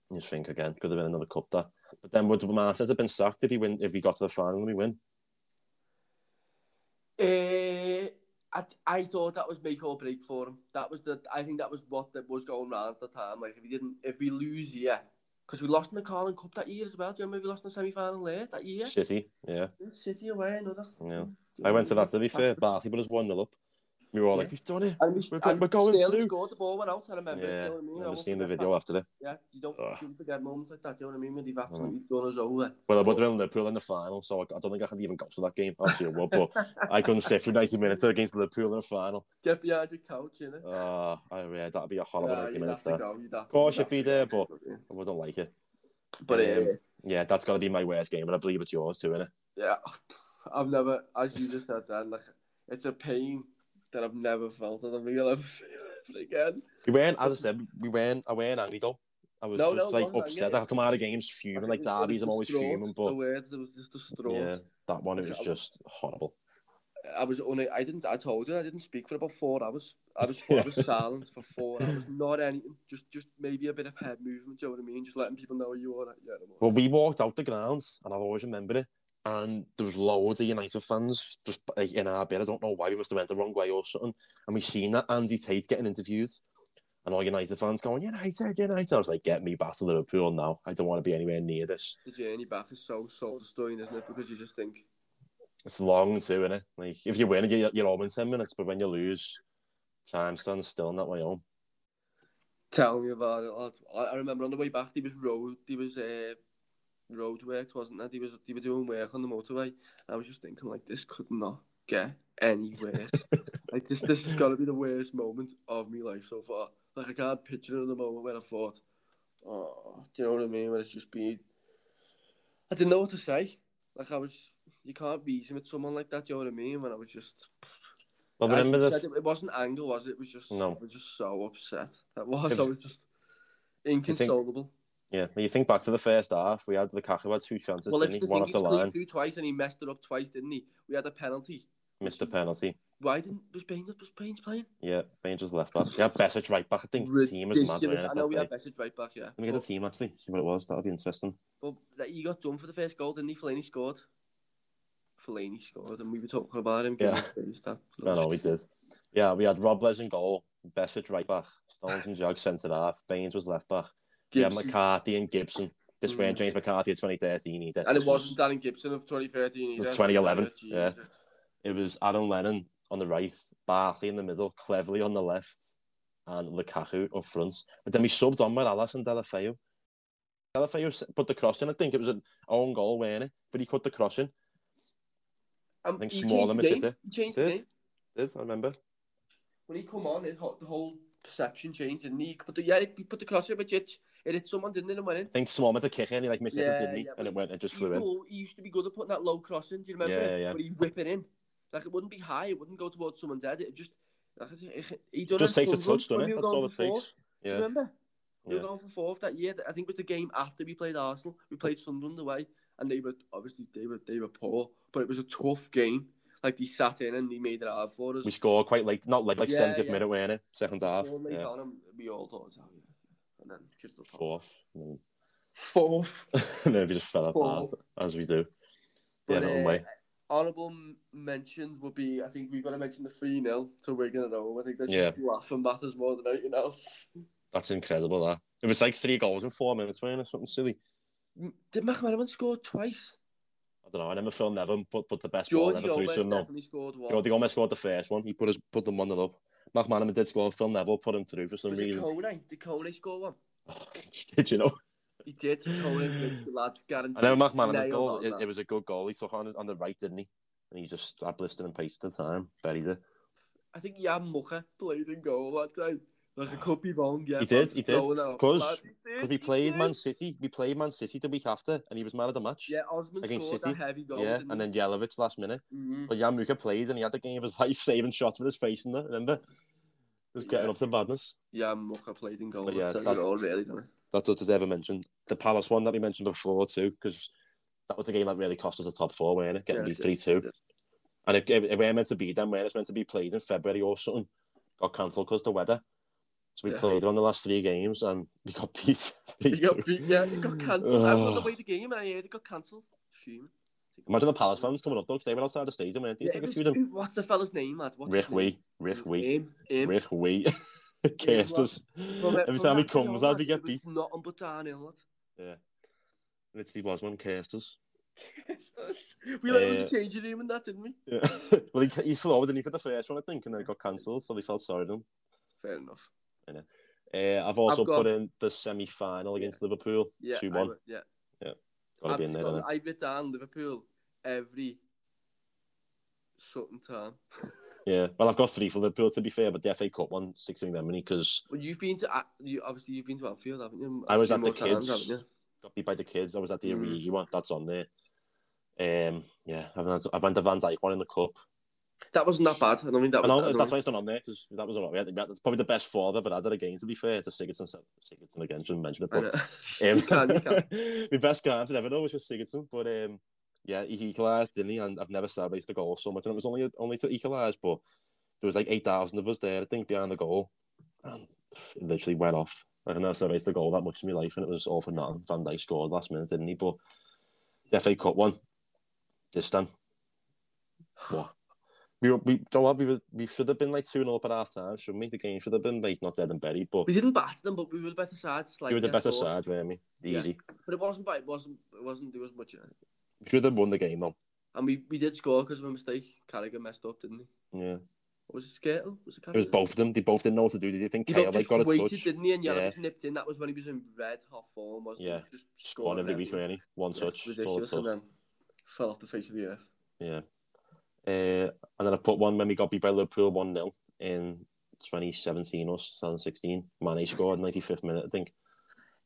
You just think again, could have been another cup that. But then would Martinez have been sacked if he win if he got to the final and we win? Uh, I, I thought that was make or break for him. That was the. I think that was what that was going around at the time. Like if we didn't, if we lose yeah, because we lost in the Carling Cup that year as well. Do you remember we lost in the semi final there that year? City, yeah. City away, another. Yeah. I went to that to be fair. Barty put us one 0 up. We were all like, we've done it. And we, We're and we're going Sterling through. scored the ball went out. I remember. Yeah, you know I mean? I I seen the video that. after it. Yeah, you don't Ugh. shouldn't forget moments like that. Do you know what I mean? When they've absolutely done us over. Well, I would have been Liverpool in the final, so I, I don't think I could even go to that game. Obviously, I would, but I couldn't sit through 90 minutes against Liverpool in the final. Get behind your couch, you know. Uh, I, yeah, that'd be a horrible Yeah, 90 minutes there. go. Of course, you'd you'd be there, but- yeah. I wouldn't like it. But Um, uh, Yeah, that's got to be my worst game, and I believe it's yours too, innit? Yeah, I've never, as you just said, then like it's a pain that I've never felt. I don't think I'll ever feel it again. We weren't, as I said, we weren't, I weren't angry though. I was No, just no, like upset. I come out of games fuming, like derbies, I'm always fuming, the but words, it was just distraught. yeah, that one, it was I- just horrible. I was only, I didn't, I told you, I didn't speak for about four hours. I was, I was silent for four hours, not anything, just, just maybe a bit of head movement, do you know what I mean? Just letting people know you are, yeah. Well, we walked out the grounds, and I've always remembered it, and there was loads of United fans just like, in our bit. I don't know why we must have went the wrong way or something, and we've seen that Andy Tate getting interviews, and all United fans going, United, United. I was like, get me back to Liverpool now. I don't want to be anywhere near this. The journey back is so soul destroying, isn't it? Because you just think it's long too, isn't it? Like if you win, you're, you're home in ten minutes, but when you lose, time stands still in that way home. Tell me about it. I I remember on the way back, there was road, there was uh, road works, wasn't there? He was, they were doing work on the motorway. I was just thinking, like, this could not get any worse. like, this, this has got to be the worst moment of my life so far. Like, I can't picture in the moment when I thought, oh, do you know what I mean? When it's just been, I didn't know what to say. Like, I was, you can't reason with someone like that. Do you know what I mean? When I was just. Well, remember I the it, it wasn't anger, was it? It was just. No. I was just so upset. That was. It I was- was just inconsolable. Yeah. You think back to the first half, we had the Lukaku had two chances, well, didn't he? One off the line, through twice and he messed it up twice, didn't he? We had a penalty. missed a penalty. Why didn't was Baines was Baines playing? Yeah, Baines was left back. Yeah, Besic right back. I think the team was mad. Ridiculous. I know we had Besic right back, yeah. Let me get the team actually. See what it was. That'll be interesting. But, but he got done for the first goal, didn't he? Fellaini scored. Fellaini scored, and we were talking about him. Yeah. that I know we did. Yeah, we had Robles in goal, Besic right back, Stones and Jog centre half, Baines was left back. Gibson. McCarthy and Gibson. This Mm. weren't James McCarthy of 2013 either. And it wasn't Darren Gibson of 2013 either. was 2011, yeah. It was Aaron Lennon on the right, Barkley in the middle, Cleverley on the left, and Lukaku up front. But then we subbed on with Alas and Deulofeu. Deulofeu put the cross in. I think it was an own goal, weren't it? But he put the cross in. Um, think he smaller the City. changed Did? Did I remember? When he come on, it, the whole perception changed, and he put the yeah, he put the cross in, but it, it hit someone, didn't it, and went in. I think Small with the kick and he like missed Yeah, it, didn't he? yeah, and it went, it just He flew in. to, he used to be good at putting that low cross in. Do you remember? Yeah, it? yeah. But he'd whip it in. Like it wouldn't be high. It wouldn't go towards someone's head. It just like, it, he Just takes a touch, doesn't it? That's all it takes. Do you Yeah. remember? We Yeah. were going for fourth that year. I think it was the game after we played Arsenal. We played Sunderland away, and they were obviously they were they were poor, but it was a tough game. Like they sat in and they made it hard for us. We scored quite late, not late, like Yeah, 70th yeah. minute, weren't it? Second half. Yeah. on, we all thought, oh, yeah. And then just the Fourth. And fourth. then we just fell apart, as we do. But, yeah, no uh, way. Honourable m- mentions would be, I think we've got to mention the 3 0 to Wigan at home. I think that's Yeah. just laughing matters more than anything else. That's incredible, that. It was like three goals in four minutes, weren't it? Something silly. Did McManaman score twice? I don't know. I never filmed Nevin but put the best ball Jordi ever through Gomez to him, scored one. Jordi Gomez scored the first one. He put his put them one up. McManaman did score. Phil Neville put him through for some Was reason. Kone? Did Kone score one? Oh, did you know? He did. Kone makes the lads guaranteed. I know McManaman's goal. It, it was a good goal. He took on his, on the right, didn't he? And he just I blistered and pasted the time. Buried it. I think Jan Mucha played in goal that day. Like, I could be wrong, yeah. He but did, he did. throwing out. 'Cause- Lad, he did, Because we he played. Man City. We played Man City the week after, and he was man of the match. Yeah, Osman against scored City. heavy goal. Yeah, and then Jelavic last minute. Mhm. But Yamuka played and he had the game of his life saving shots with his face in there, remember? Just getting Yeah. up to badness. Yeah, Mucha played in goal. But yeah, that- all really, it? That does deserve mention. The Palace one that we mentioned before too, because that was the game that really cost us the top four, weren't it? Getting beat it three two. And it, it, it weren't meant to be then, weren't it? It's meant to be played in February or something. Got cancelled because the weather. So we Yeah. played it on the last three games and we got beat. 3-2. got beat, yeah, he got cancelled. I was on the way to the game and I heard it got cancelled. Fuming. Imagine the Palace fans coming up though, 'cause they were outside the stadium, weren't they? Yeah, was, few of them. what's the fella's name, lad? What's Rick? Wee. Rick Wee. Rick Wee. Cursed us. From- Every from time he comes, lad, we get it beat. Nothing but downhill, lad. Literally was one cursed us. we let him Uh, the changing room and that, didn't we? Yeah. well, he, he flew over, didn't he, for the first one, I think, and then it got cancelled, so they felt sorry for him. Fair enough. Uh, I've also I've got- put in the semi-final against Liverpool, Yeah, 2-1. I went- yeah. Got to I've, in there, got- I've written down Liverpool every certain time. Yeah. Well, I've got three for Liverpool, to be fair, but the FA Cup one sticks in memory because Well, you've been to, uh, you obviously you've been to Anfield, haven't you? I was at the more times, kids. got beat by the kids. I was at the Mm. Origi one, that's on there. Um, yeah, I went, I went to Van Dijk one in the Cup. That wasn't that bad. I don't mean that I was. know, I don't- that's why it's not on there, because that was a lot. We had, we probably the best four I've ever had at a game, to be fair. To Sigurdsson, Sigurdsson again, shouldn't mention it, but. Um, You can, you can. my best games I've ever know was with Sigurdsson, but um, Yeah, he equalised, didn't he? And I've never celebrated the goal so much. And it was only only to equalise, but there was like 8,000 of us there, I think, behind the goal. And it literally went off. I've never celebrated the goal that much in my life, and it was all for nothing. Van Dijk scored last minute, didn't he? But the FA Cup one, this time. What? We, we, don't what, we, were, we should have been like 2 0 up at half time, shouldn't we? The game should have been like not dead and buried, but we didn't batter them, but we were the better side. Like, we were the better so... side, weren't we? Easy, yeah. but it wasn't, by it wasn't, it wasn't, there was much. in it. We should have won the game though, and we, we did score because of a mistake. Carragher messed up, didn't he? Yeah, was it Skirtle? Was it, Carragher? it was both of them, they both didn't know what to do. Did you think Kyle like, got a waited, touch? didn't he? And Yellow yeah. was nipped in, that was when he was in red hot form, wasn't yeah. he? Just scored every week, really. One yeah, touch, ridiculous, and then fell off the face of the earth, yeah. Uh, and then I put one when we got beat by Liverpool 1 0 in 2017 or 2016. Mane scored 95th minute, I think.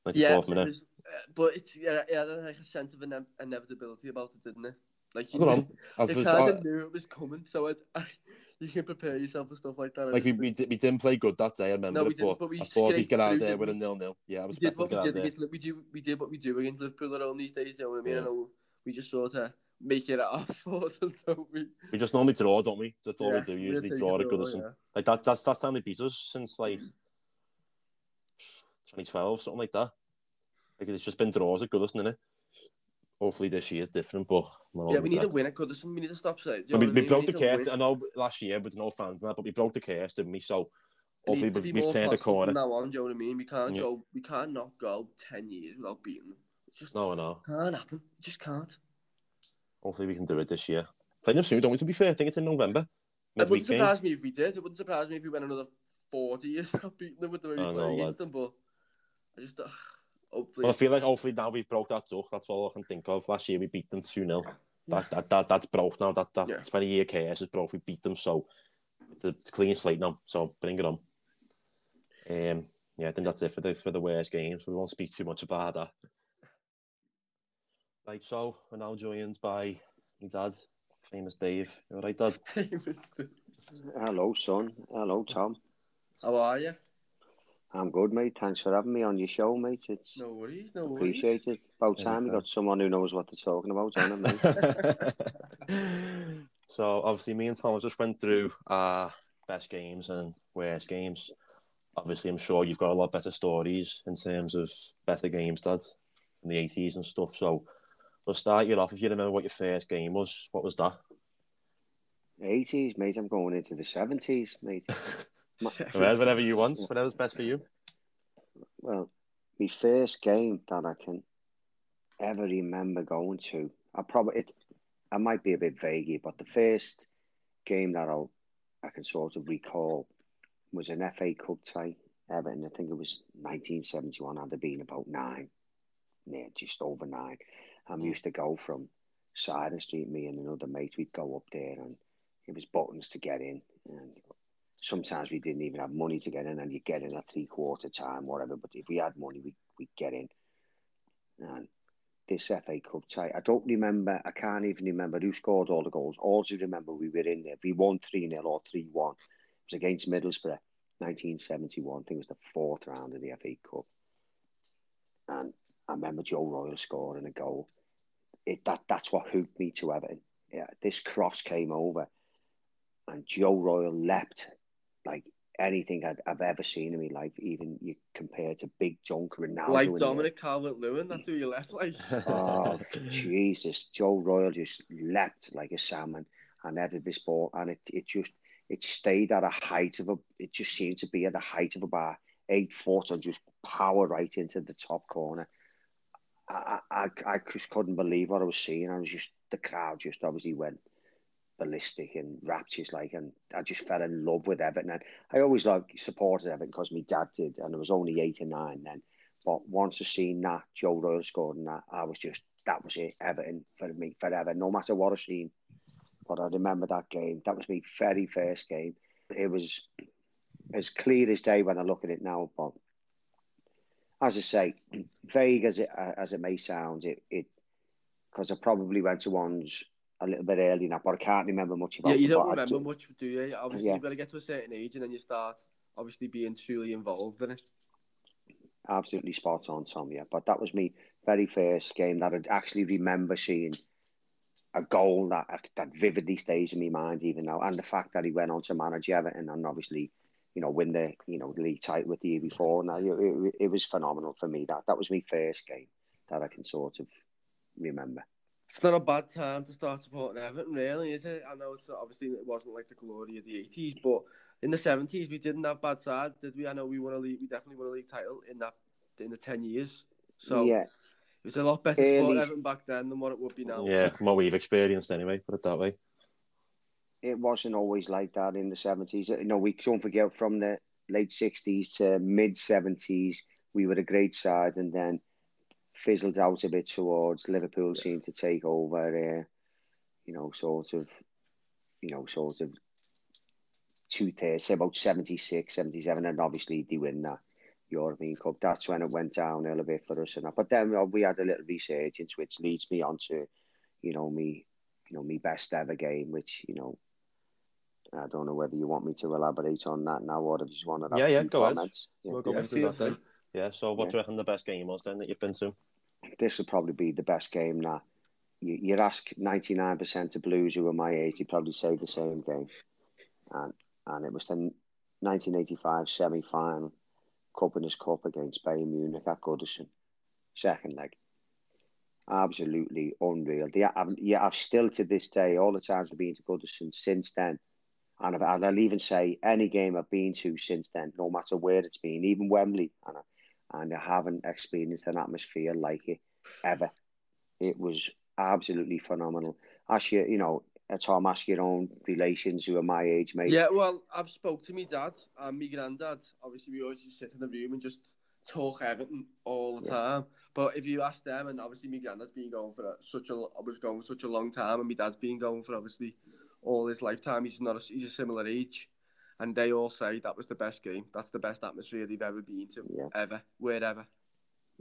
94th Yeah, it minute. was- uh, but it's yeah, yeah, there's like a sense of ine- inevitability about it, didn't it? Like you, know. I kind I- of knew it was coming, so it, you can prepare yourself for stuff like that. Like we, we, think. di- we didn't play good that day, I remember No, we it, didn't, but, we I thought we'd get out there with a nil nil. Yeah, I was we did to what we out did there. against we do we did what we do against Liverpool at home these days. You know what I mean? Yeah. I know we just sort of make it off for them, don't we? We just normally draw, don't we? That's all Yeah, we do. Usually draw it at Goodison. yeah. Like that, that's that's they beat us since like mm. 2012, something like that. Like it's just been draws at Goodison, innit? Hopefully this year is different, but Yeah, we need to impressed. win at Goodison. We need to stop saying. I mean, we broke the need to curse. I know last year with no fans that, but we broke the curse, didn't we? So hopefully we've, we've turned the from corner. Now on, do you know what I mean? We can't Yeah. go. We can't not go ten years without beating them. It just No, no. can't happen. It just can't. Hopefully we can do it this year. Playing them soon, don't we? To be fair, I think it's in November. It wouldn't game. surprise me if we did. It wouldn't surprise me if we went another forty years without beating them with the way we I play know, against them. But I just uh, hopefully. Well, I feel like hopefully now we've broke that duck. That's all I can think of. Last year we beat them 2 0. That, that, that, that's broke now. That, that Yeah. 20 year chaos is broke. We beat them. So it's a, it's a clean slate now. So bring it on. Um, yeah, I think that's it for the, for the worst games. We won't speak too much about that. Right, so we're now joined by my dad, famous Dave. You all right, Dad? Famous Dave. Hello, son. Hello, Tom. How are you? I'm good, mate. Thanks for having me on your show, mate. It's No worries. No worries. appreciated. About time we uh, got someone who knows what they're talking about, on it, mate. so obviously me and Tom just went through our best games and worst games. Obviously, I'm sure you've got a lot better stories in terms of better games, Dad, in the 80s and stuff. So we'll start you off. If you remember what your first game was, what was that? 80s, mate. I'm going into the 70s, mate. Whereas whatever you want, whatever's best for you. Well, my first game that I can ever remember going to, I probably it, I might be a bit vague, but the first game that I'll I can sort of recall was an FA Cup tie. Everton, I think it was 1971. I'd have been about nine, yeah, just over nine. We used to go from Siren Street, me and another mate, we'd go up there and it was buttons to get in. And sometimes we didn't even have money to get in, and you get in at three quarter time, whatever. But if we had money, we we'd get in. And this FA Cup tie, I don't remember. I can't even remember who scored all the goals. All I remember, we were in there. We won three 0 or three one. It was against Middlesbrough, 1971. I think it was the fourth round of the FA Cup. And I remember Joe Royle scoring a goal. It that that's what hooked me to Everton. Yeah, this cross came over, and Joe Royle leapt like anything I'd, I've ever seen in my life. Even you compare to Big Junk Ronaldo. like. Dominic Calvert Lewin. That's who you left like. Oh Jesus! Joe Royal just leapt like a salmon and headed this ball, and it it just it stayed at a height of a. It just seemed to be at the height of about eight foot and just power right into the top corner. I, I, I just couldn't believe what I was seeing. I was just the crowd just obviously went ballistic and rapturous like, and I just fell in love with Everton. And I always like supported Everton because my dad did, and I was only eight or nine then. But once I seen that Joe Royle scored and that, I was just that was it, Everton for me forever. No matter what I seen, but I remember that game. That was my very first game. It was as clear as day when I look at it now. But as I say, vague as it as it may sound, it it because I probably went to ones a little bit early now, but I can't remember much about. Yeah, you don't remember do- much, do you? Obviously, Yeah. you've got to get to a certain age and then you start obviously being truly involved in it. absolutely spot on, Tom. Yeah, but that was me very first game that I actually remember seeing a goal that that vividly stays in my mind even now, and the fact that he went on to manage Everton and obviously, you know, win the you know the league title with the year before. Now it, it, it was phenomenal for me. That that was my first game that I can sort of remember. It's not a bad time to start supporting Everton, really, is it? I know it's obviously it wasn't like the glory of the eighties, but in the seventies we didn't have bad sides, did we? I know we won a league, we definitely won a league title in that in the ten years. So yeah, it was a lot better Early- sport Everton back then than what it would be now. Yeah, from what we've experienced anyway, put it that way. It wasn't always like that in the seventies. You know, we don't forget from the late sixties to mid seventies, we were a great side, and then fizzled out a bit towards Liverpool seemed to take over. Uh, you know, sort of, you know, sort of two thirds, about 76, 77, and obviously they win that European Cup. That's when it went downhill a little bit for us, and that. But then uh, we had a little resurgence, which leads me on to, you know, me, you know, me best ever game, which you know. I don't know whether you want me to elaborate on that now or if you just want to Yeah, yeah, some go ahead. Yeah. We'll go Yeah, into that then. Yeah, so what Yeah. do you reckon the best game was then that you've been to? this would probably be the best game now. You, you ask 99% of Blues who were my age, you'd probably say the same game. And and it was the 1985 semi final Cup Winners' Cup against Bayern Munich at Goodison. Second leg. Absolutely unreal. Yeah, I've, yeah, I've still to this day, all the times I've been to Goodison since then, and, I've, I'll even say any game I've been to since then, no matter where it's been, even Wembley, and I, and I haven't experienced an atmosphere like it ever. It was absolutely phenomenal. Ask you, you know, uh, Tom, ask your own relations who are my age, mate. Yeah, well, I've spoke to my dad and my granddad. Obviously, we always just sit in the room and just talk Everton all the Yeah. time. But if you ask them, and obviously my granddad's been going for such a, I was going for such a long time, and my dad's been going for obviously all his lifetime. He's not, a, he's a similar age, and they all say that was the best game. That's the best atmosphere they've ever been to, Yeah. ever, wherever.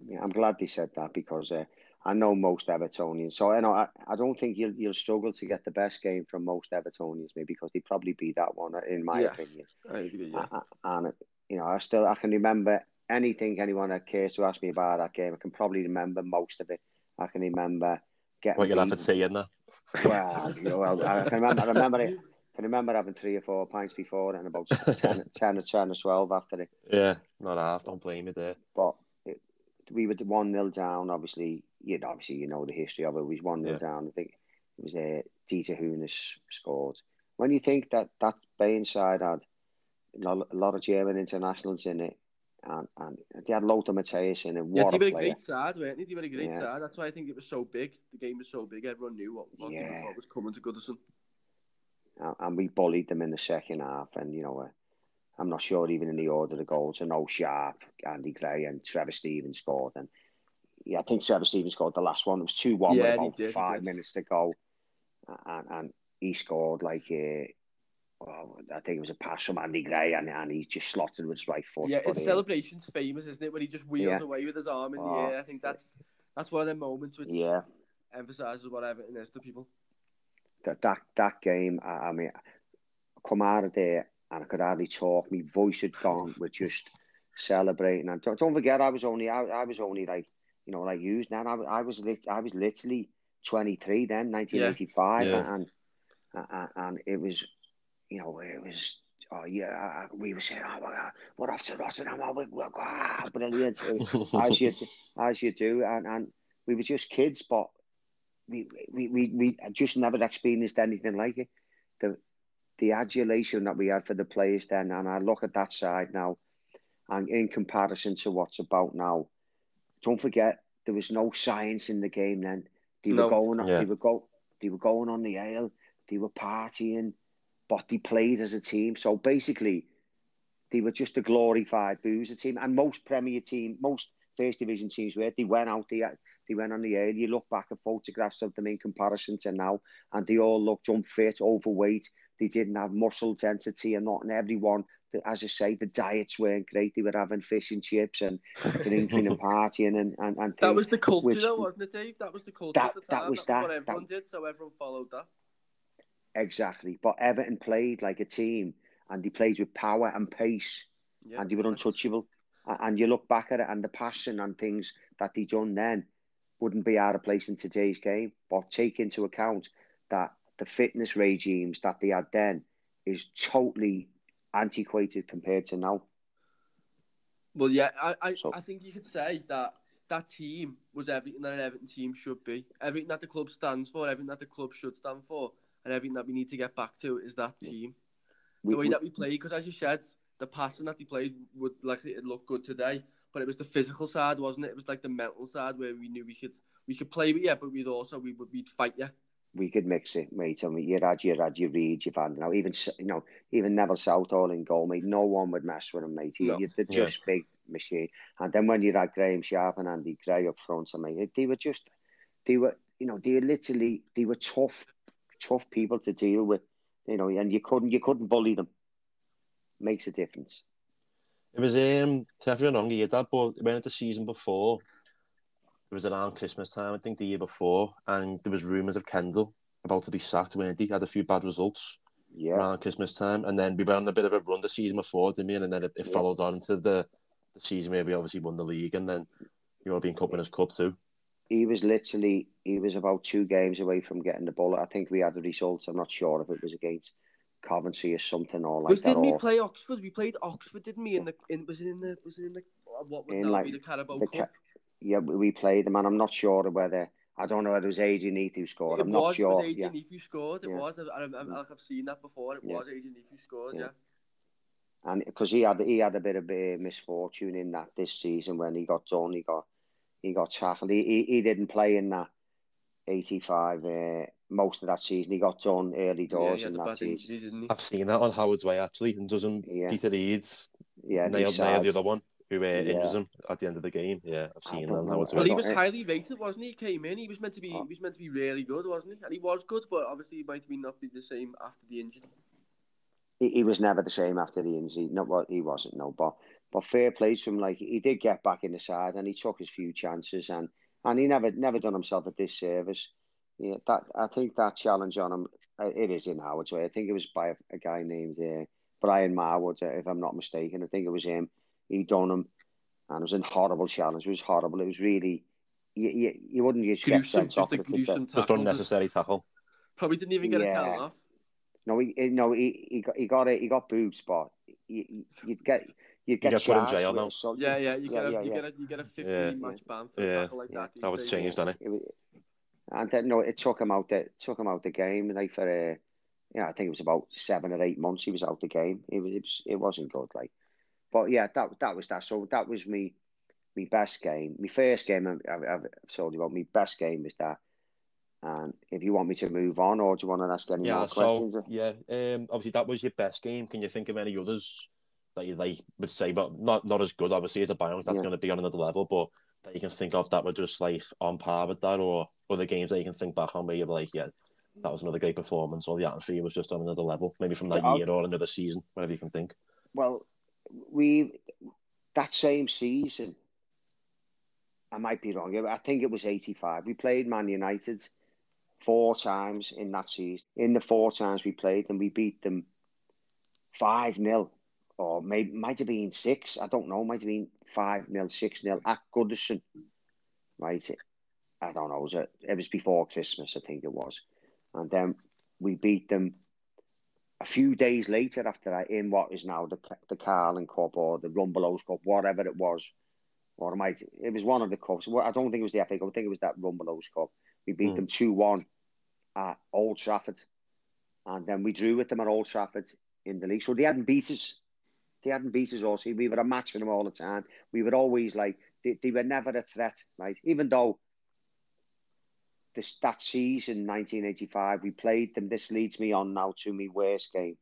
Yeah, I'm glad they said that because uh, I know most Evertonians. So I know I, I don't think you'll you'll struggle to get the best game from most Evertonians, maybe because they probably be that one, in my Yeah. opinion. I agree. Yeah. Uh, uh, and you know, I still I can remember anything anyone that cares to ask me about that game. I can probably remember most of it. I can remember getting What you'll have to beaten. say in there. Well, you know, well, I can remember. I remember it. I can remember having three or four pints before and about 10, 10 or 10 or 12 after it. Yeah, not half, don't blame you there. But it, we were 1 0 down, obviously. You know, obviously, you know the history of it. We was 1 0 Yeah. down. I think it was uh, Dieter Hoeneß scored. When you think that that Bayern side had a lot of German internationals in it, and, and they had Lothar Matthäus in it, Yeah, what they a were a player. great side, weren't they? They were a great Yeah. side. That's why I think it was so big. The game was so big. Everyone knew what, what, Yeah. what was coming to Goodison. and, and we bullied them in the second half. And you know, uh, I'm not sure even in the order of the goals. I know Sharp, Andy Gray, and Trevor Stevens scored. And yeah, I think Trevor Stevens scored the last one. It was two one Yeah, with about did, five minutes to go, and and he scored like uh, well, I think it was a pass from Andy Gray, and, and he just slotted with his right foot. Yeah, But, his celebration's famous, isn't it? When he just wheels Yeah. away with his arm in Oh. the air. I think that's that's one of the moments which yeah, emphasises what Everton is to people. that that that game. I, I mean, I come out of there and I could hardly talk. My voice had gone We're just celebrating. And don't, don't forget, I was only I, I was only like you know like used now. I, was- I was lit, I was literally twenty three then, nineteen eighty five, Yeah. and, and and it was you know it was. Oh yeah, we were saying, "Oh, we're, we're off to Rotterdam. Oh, we're, we're ah, brilliant!" as you as you do, and and we were just kids, but we we we, we just never experienced anything like it. The the adulation that we had for the players then, and I look at that side now, and in comparison to what's about now, don't forget there was no science in the game then. They No. were going, Yeah. they were go, they were going on the ale, they were partying, but they played as a team. So basically, they were just a glorified boozer team, and most Premier team, most First Division teams were. They went out there, they went on the air. You look back at photographs of them in comparison to now, and they all looked unfit, overweight. They didn't have muscle density and not. And everyone, as I say, the diets weren't great. They were having fish and chips and drinking and partying and and, and That was the culture, which- though, wasn't it, Dave? That was the culture That- at the that was That that- what that- everyone did, so everyone followed that. Exactly. But Everton played like a team, and they played with power and pace. Yeah, and they were that's- untouchable. And you look back at it and the passion and things that they done then, wouldn't be out of place in today's game. But take into account that the fitness regimes that they had then is totally antiquated compared to now. Well, yeah, I, I, So- I think you could say that that team was everything that an Everton team should be. Everything that the club stands for, everything that the club should stand for, and everything that we need to get back to is that team. We- the way we- that we played, because as you said, the passing that they played would like it look good today, but it was the physical side, wasn't it? It was like the mental side where we knew we could we could play with you, but we'd also we would we'd fight you. we could mix it, mate. I mean, you had, you had, you read, you've had now even you know even Neville Southall in goal, mate. No one would mess with him, mate. You, No. you, they're Yeah. just big machine. And then when you had Graeme Sharp and Andy Gray up front, I mean, they were just, they were, you know, they were literally, they were tough, tough people to deal with, you know, and you couldn't, you couldn't bully them. Makes a difference. It was um definitely wrong year that, but when at the season before, it was around Christmas time, I think the year before, and there was rumours of Kendall about to be sacked when he had a few bad results Yeah, around Christmas time, and then we went on a bit of a run the season before, didn't we? And then it, it Yeah. followed on into the, the season where we obviously won the league, and then you European Cup Winners' Cup too. He was literally, he was about two games away from getting the ball. I think we had the results. I'm not sure if it was against Coventry or something or like was that. didn't we play Oxford? We played Oxford, didn't we? In the in was it in the was it in the what would In, like, be the Carabao the Cup? Yeah, we played them, and I'm not sure whether I don't know whether it was Adrian Heath who scored. It I'm was, not it sure. was yeah, Heath who scored. It Yeah. was. I, I, I, I've seen that before. It Yeah. was Adrian Heath who scored. Yeah. Yeah. and because he had he had a bit of uh, misfortune in that this season when he got done, he got he got tackled. He he, he didn't play in that 85 uh, most of that season. He got done early doors he had in that season. injury. I've seen that on Howard's Way actually, and doesn't Yeah. Peter Eads Yeah, nail, these nail the other one who uh, injures him at the end of the game? Yeah, I've seen that don't know. Howard's Well, Way. he was highly rated, wasn't he? He came in. He was meant to be. Oh. He was meant to be really good, wasn't he? And he was good, but obviously he might have been not be the same after the injury. he, he was never the same after the injury. Not what he wasn't, no. But but fair play to him. Like he did get back in the side and he took his few chances and and he never never done himself a disservice. Yeah, that I think that challenge on him. uh, It is in Howard's way. I think it was by a, a guy named uh, Brian Marwood, uh, if I'm not mistaken. I think it was him. He done him, and it was a horrible challenge. It was horrible. It was really. You, you, you wouldn't just get Gruesome, sent off just a with the- gruesome Just tackle. unnecessary tackle. Probably didn't even get a Yeah. tell off. No, he he- no he he got he got it. He got boots, but you, you'd get you'd get get put in jail with now. assault. Yeah, yeah. You get a yeah, you yeah. get a you get a 15 Yeah. match ban for Yeah. like Yeah. that. these That was days. changed, hasn't it? It was, and then no, it took him out. The, took him out the game. Like for uh, yeah, I think it was about seven or eight months. He was out the game. It was it, was, it wasn't good. Like, but yeah, that that was that. So that was me, me best game. My first game. I've, I've told you about. My best game was that. And if you want me to move on, or do you want to ask any Yeah, more so questions? yeah, um, obviously that was your best game. Can you think of any others that you like would say, but not not as good? Obviously, as a Bayern, that's Yeah. going to be on another level, but that you can think of that were just like on par with that, or other games that you can think back on where you're like, yeah, that was another great performance, or the atmosphere was just on another level, maybe from that I'll- year or another season, whatever you can think. Well, we that same season. I might be wrong. I think it was eighty-five. We played Man United four times in that season. In the four times we played them, we beat them five 0 or maybe might have been six. I don't know. Might have been five 0 six 0 at Goodison. Right. I don't know. It was, a, it was before Christmas, I think it was, and then we beat them a few days later after that in what is now the the Carling Cup or the Rumbelows Cup, whatever it was, or it might it was one of the cups. Well, I don't think it was the FA Cup. I think it was that Rumbelows Cup. We beat Mm. them two one at Old Trafford, and then we drew with them at Old Trafford in the league. So they hadn't beat us. They hadn't beat us all. See, we were a match for them all the time. We were always like they, they were never a threat, right? Even though this that season, 1985, we played them. This leads me on now to my worst game.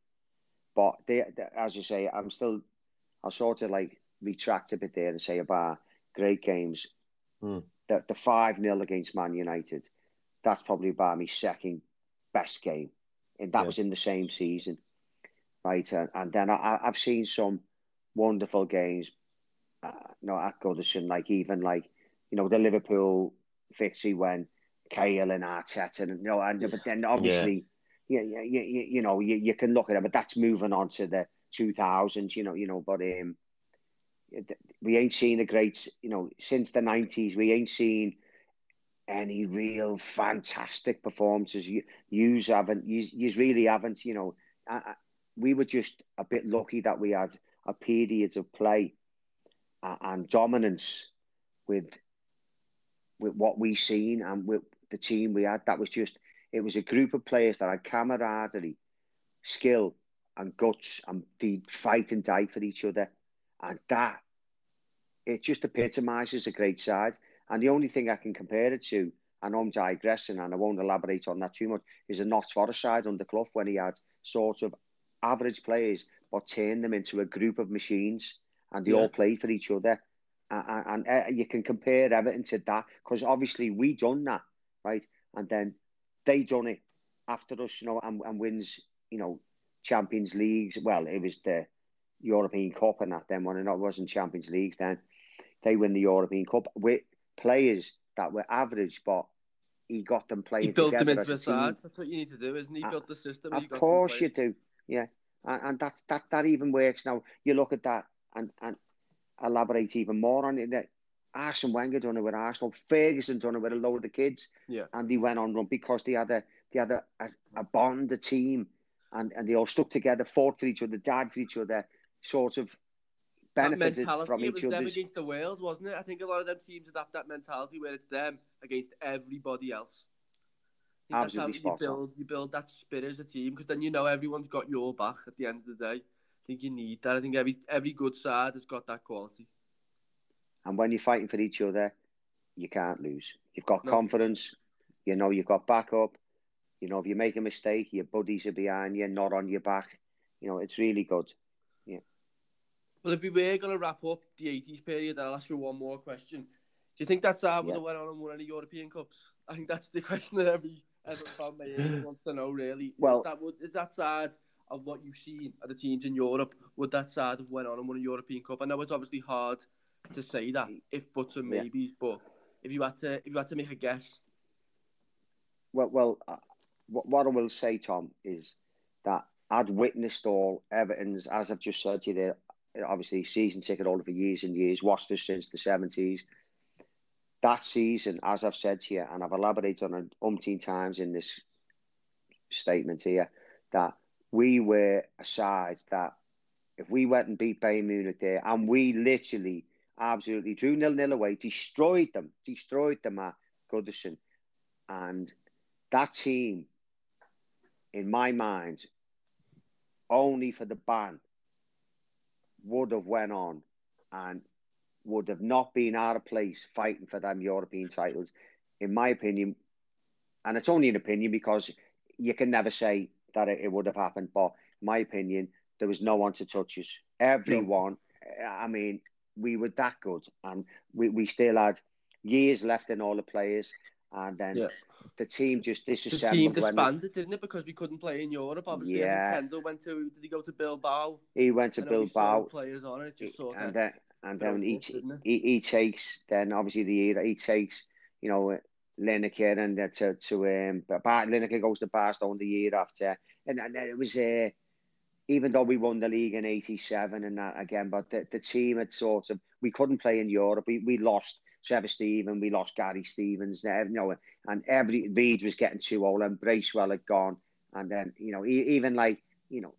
But they, they, as you say, I'm still, I'll sort of like retract a bit there and say about great games. Hmm. The the five 0 against Man United, that's probably about my second best game, and that was in the same season, right? And, and then I, I've seen some wonderful games, uh, you know, at Goodison, like even like you know the Liverpool victory when Kale and Arteta, and you know, and but then obviously, yeah, yeah, yeah, you, you know, you, you can look at it, but that's moving on to the 2000s, you know, you know, but um, we ain't seen a great, you know, since the 90s, we ain't seen any real fantastic performances. You, you haven't, you, you really haven't, you know. I, we were just a bit lucky that we had a period of play uh, and dominance with with what we seen and with the team we had. That was just it was a group of players that had camaraderie, skill, and guts, and they fight and die for each other, and that it just epitomises a great side. And the only thing I can compare it to, and I'm digressing and I won't elaborate on that too much, is a Notts Forest side under Clough when he had sort of average players but turn them into a group of machines and they yeah. all play for each other. And, and, and, uh, you can compare Everton to that because obviously we done that, right? And then they done it after us, you know, and, and wins, you know, Champions Leagues. Well, it was the European Cup and that then when it wasn't Champions Leagues then. They win the European Cup with players that were average, but he got them playing. He built them into a side. That's what you need to do, isn't he? Built the system. Of course you do. Yeah, and, and that that that even works now. You look at that and and elaborate even more on it. That Arsene Wenger done it with Arsenal, Ferguson done it with a load of the kids, yeah, and they went on run because they had a they had a, a, a bond, a team, and and they all stuck together, fought for each other, died for each other, sort of benefited from each other. It was them against the world, wasn't it? I think a lot of them teams adapt that mentality where it's them against everybody else. Absolutely that's how you build, you build that spirit as a team because then you know everyone's got your back at the end of the day. I think you need that. I think every every good side has got that quality. And when you're fighting for each other, you can't lose. You've got no. confidence. You know you've got backup. You know if you make a mistake, your buddies are behind you, not on your back. You know it's really good. Yeah. Well, if we were going to wrap up the 80s period, I'll ask you one more question. Do you think that's how would have went on and won any European Cups? I think that's the question that every every fan wants to know. Really, well, is that, would, is that side of what you've seen at the teams in Europe? Would that side have went on and won a European Cup? I know it's obviously hard to say that, if buts and maybes, yeah. but if you had to, if you had to make a guess. Well, well, uh, what I will say, Tom, is that I'd witnessed all Everton's, as I've just said to you there, obviously season ticket holder for years and years, watched us since the 70s. That season, as I've said to you, and I've elaborated on it umpteen times in this statement here, that we were a side that if we went and beat Bayern Munich there, and we literally absolutely drew nil nil away, destroyed them, destroyed them at Goodison, and that team, in my mind, only for the ban would have went on and would have not been out of place fighting for them European titles, in my opinion. And it's only an opinion because you can never say that it, it would have happened. But my opinion, there was no one to touch us. Everyone, I mean, we were that good, and we, we still had years left in all the players. And then yeah. the team just disassembled. The team disbanded, didn't it? Because we couldn't play in Europe. Obviously, yeah. Kendall went to. Did he go to Bilbao? He went to Bilbao. Players on it, just sort and then and then he, he, he takes then obviously the year he takes you know Lineker and uh, to to um but Lineker goes to Barcelona the year after. And, and it was uh, even though we won the league in 87 and that again but the, the team had sort of we couldn't play in Europe. We, we lost Trevor Steven, we lost Gary Stevens, you know, and every Reid was getting too old, and Bracewell had gone, and then you know, even like you know,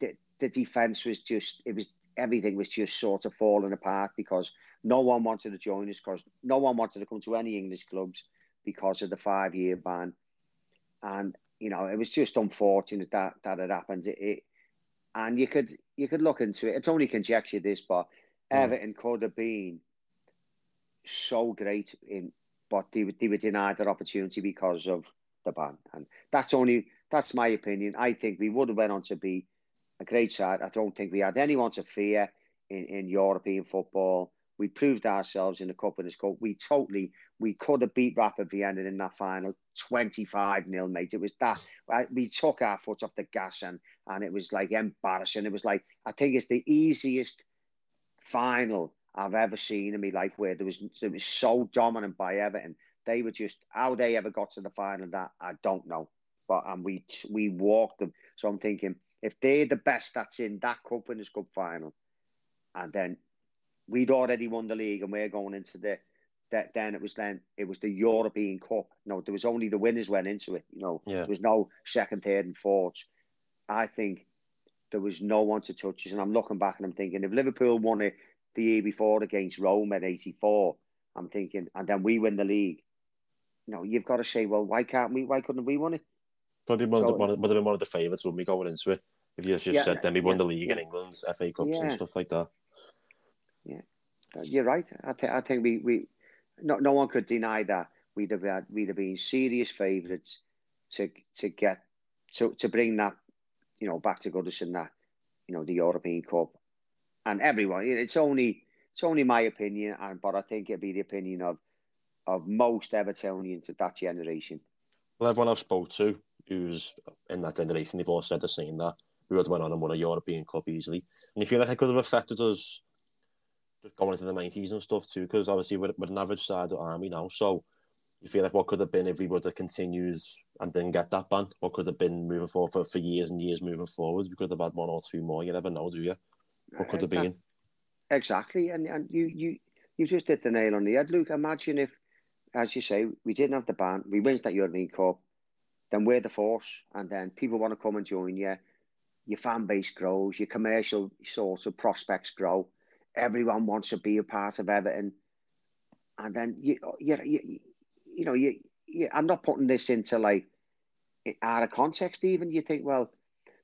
the the defense was just it was everything was just sort of falling apart because no one wanted to join us because no one wanted to come to any English clubs because of the five year ban, and you know, it was just unfortunate that that had happened. It, it and you could you could look into it. It's only conjecture this, but mm. Everton could have been so great in, but they, they were denied that opportunity because of the ban. And that's only that's my opinion. I think we would have went on to be a great side. I don't think we had anyone to fear in, in European football. We proved ourselves in the Cup the Cup. We totally, we could have beat Rapid Vienna in that final 25 0, mate. It was that, we took our foot off the gas and, and it was like embarrassing. It was like, I think it's the easiest final I've ever seen in my life where there was it was so dominant by Everton. They were just how they ever got to the final. That I don't know, but and we we walked them. So I'm thinking if they're the best that's in that cup in Winners' Cup final, and then we'd already won the league and we're going into the that then it was then it was the European Cup. No, there was only the winners went into it. You know, Yeah. there was no second, third, and fourth. I think there was no one to touch us. And I'm looking back and I'm thinking if Liverpool won it the year before against Rome at '84, I'm thinking, and then we win the league. No, you've got to say, well, why can't we? Why couldn't we win it? Probably one of the, So- one of, would have been one of the favourites when we going into it. If you just Yeah, said then we won yeah, the league in yeah. England, FA Cups and stuff like that. Yeah, You're right. I, th- I think we, we no, no one could deny that we'd have had, we'd have been serious favourites to to get to to bring that you know back to Goodison that you know the European Cup and everyone. It's only it's only my opinion, and but I think it'd be the opinion of of most Evertonians of that generation. Well, everyone I've spoke to who's in that generation, they've all said the same that we would have went on and won a European Cup easily. And you feel like it could have affected us just going into the 90s and stuff too, because obviously we're, we're an average side of Army now. So you feel like what could have been if we would have continued and didn't get that ban? What could have been moving forward for, for years and years moving forwards? We could have had one or two more. You never know, do you? What could have been? Exactly, and and you you you just hit the nail on the head, Luke. Imagine if, as you say, we didn't have the ban, we wins that European Cup, then we're the force, and then people want to come and join you. Your fan base grows, your commercial sorts of prospects grow. Everyone wants to be a part of Everton, and then you you you, you know you, you. I'm not putting this into like out of context. Even you think, well,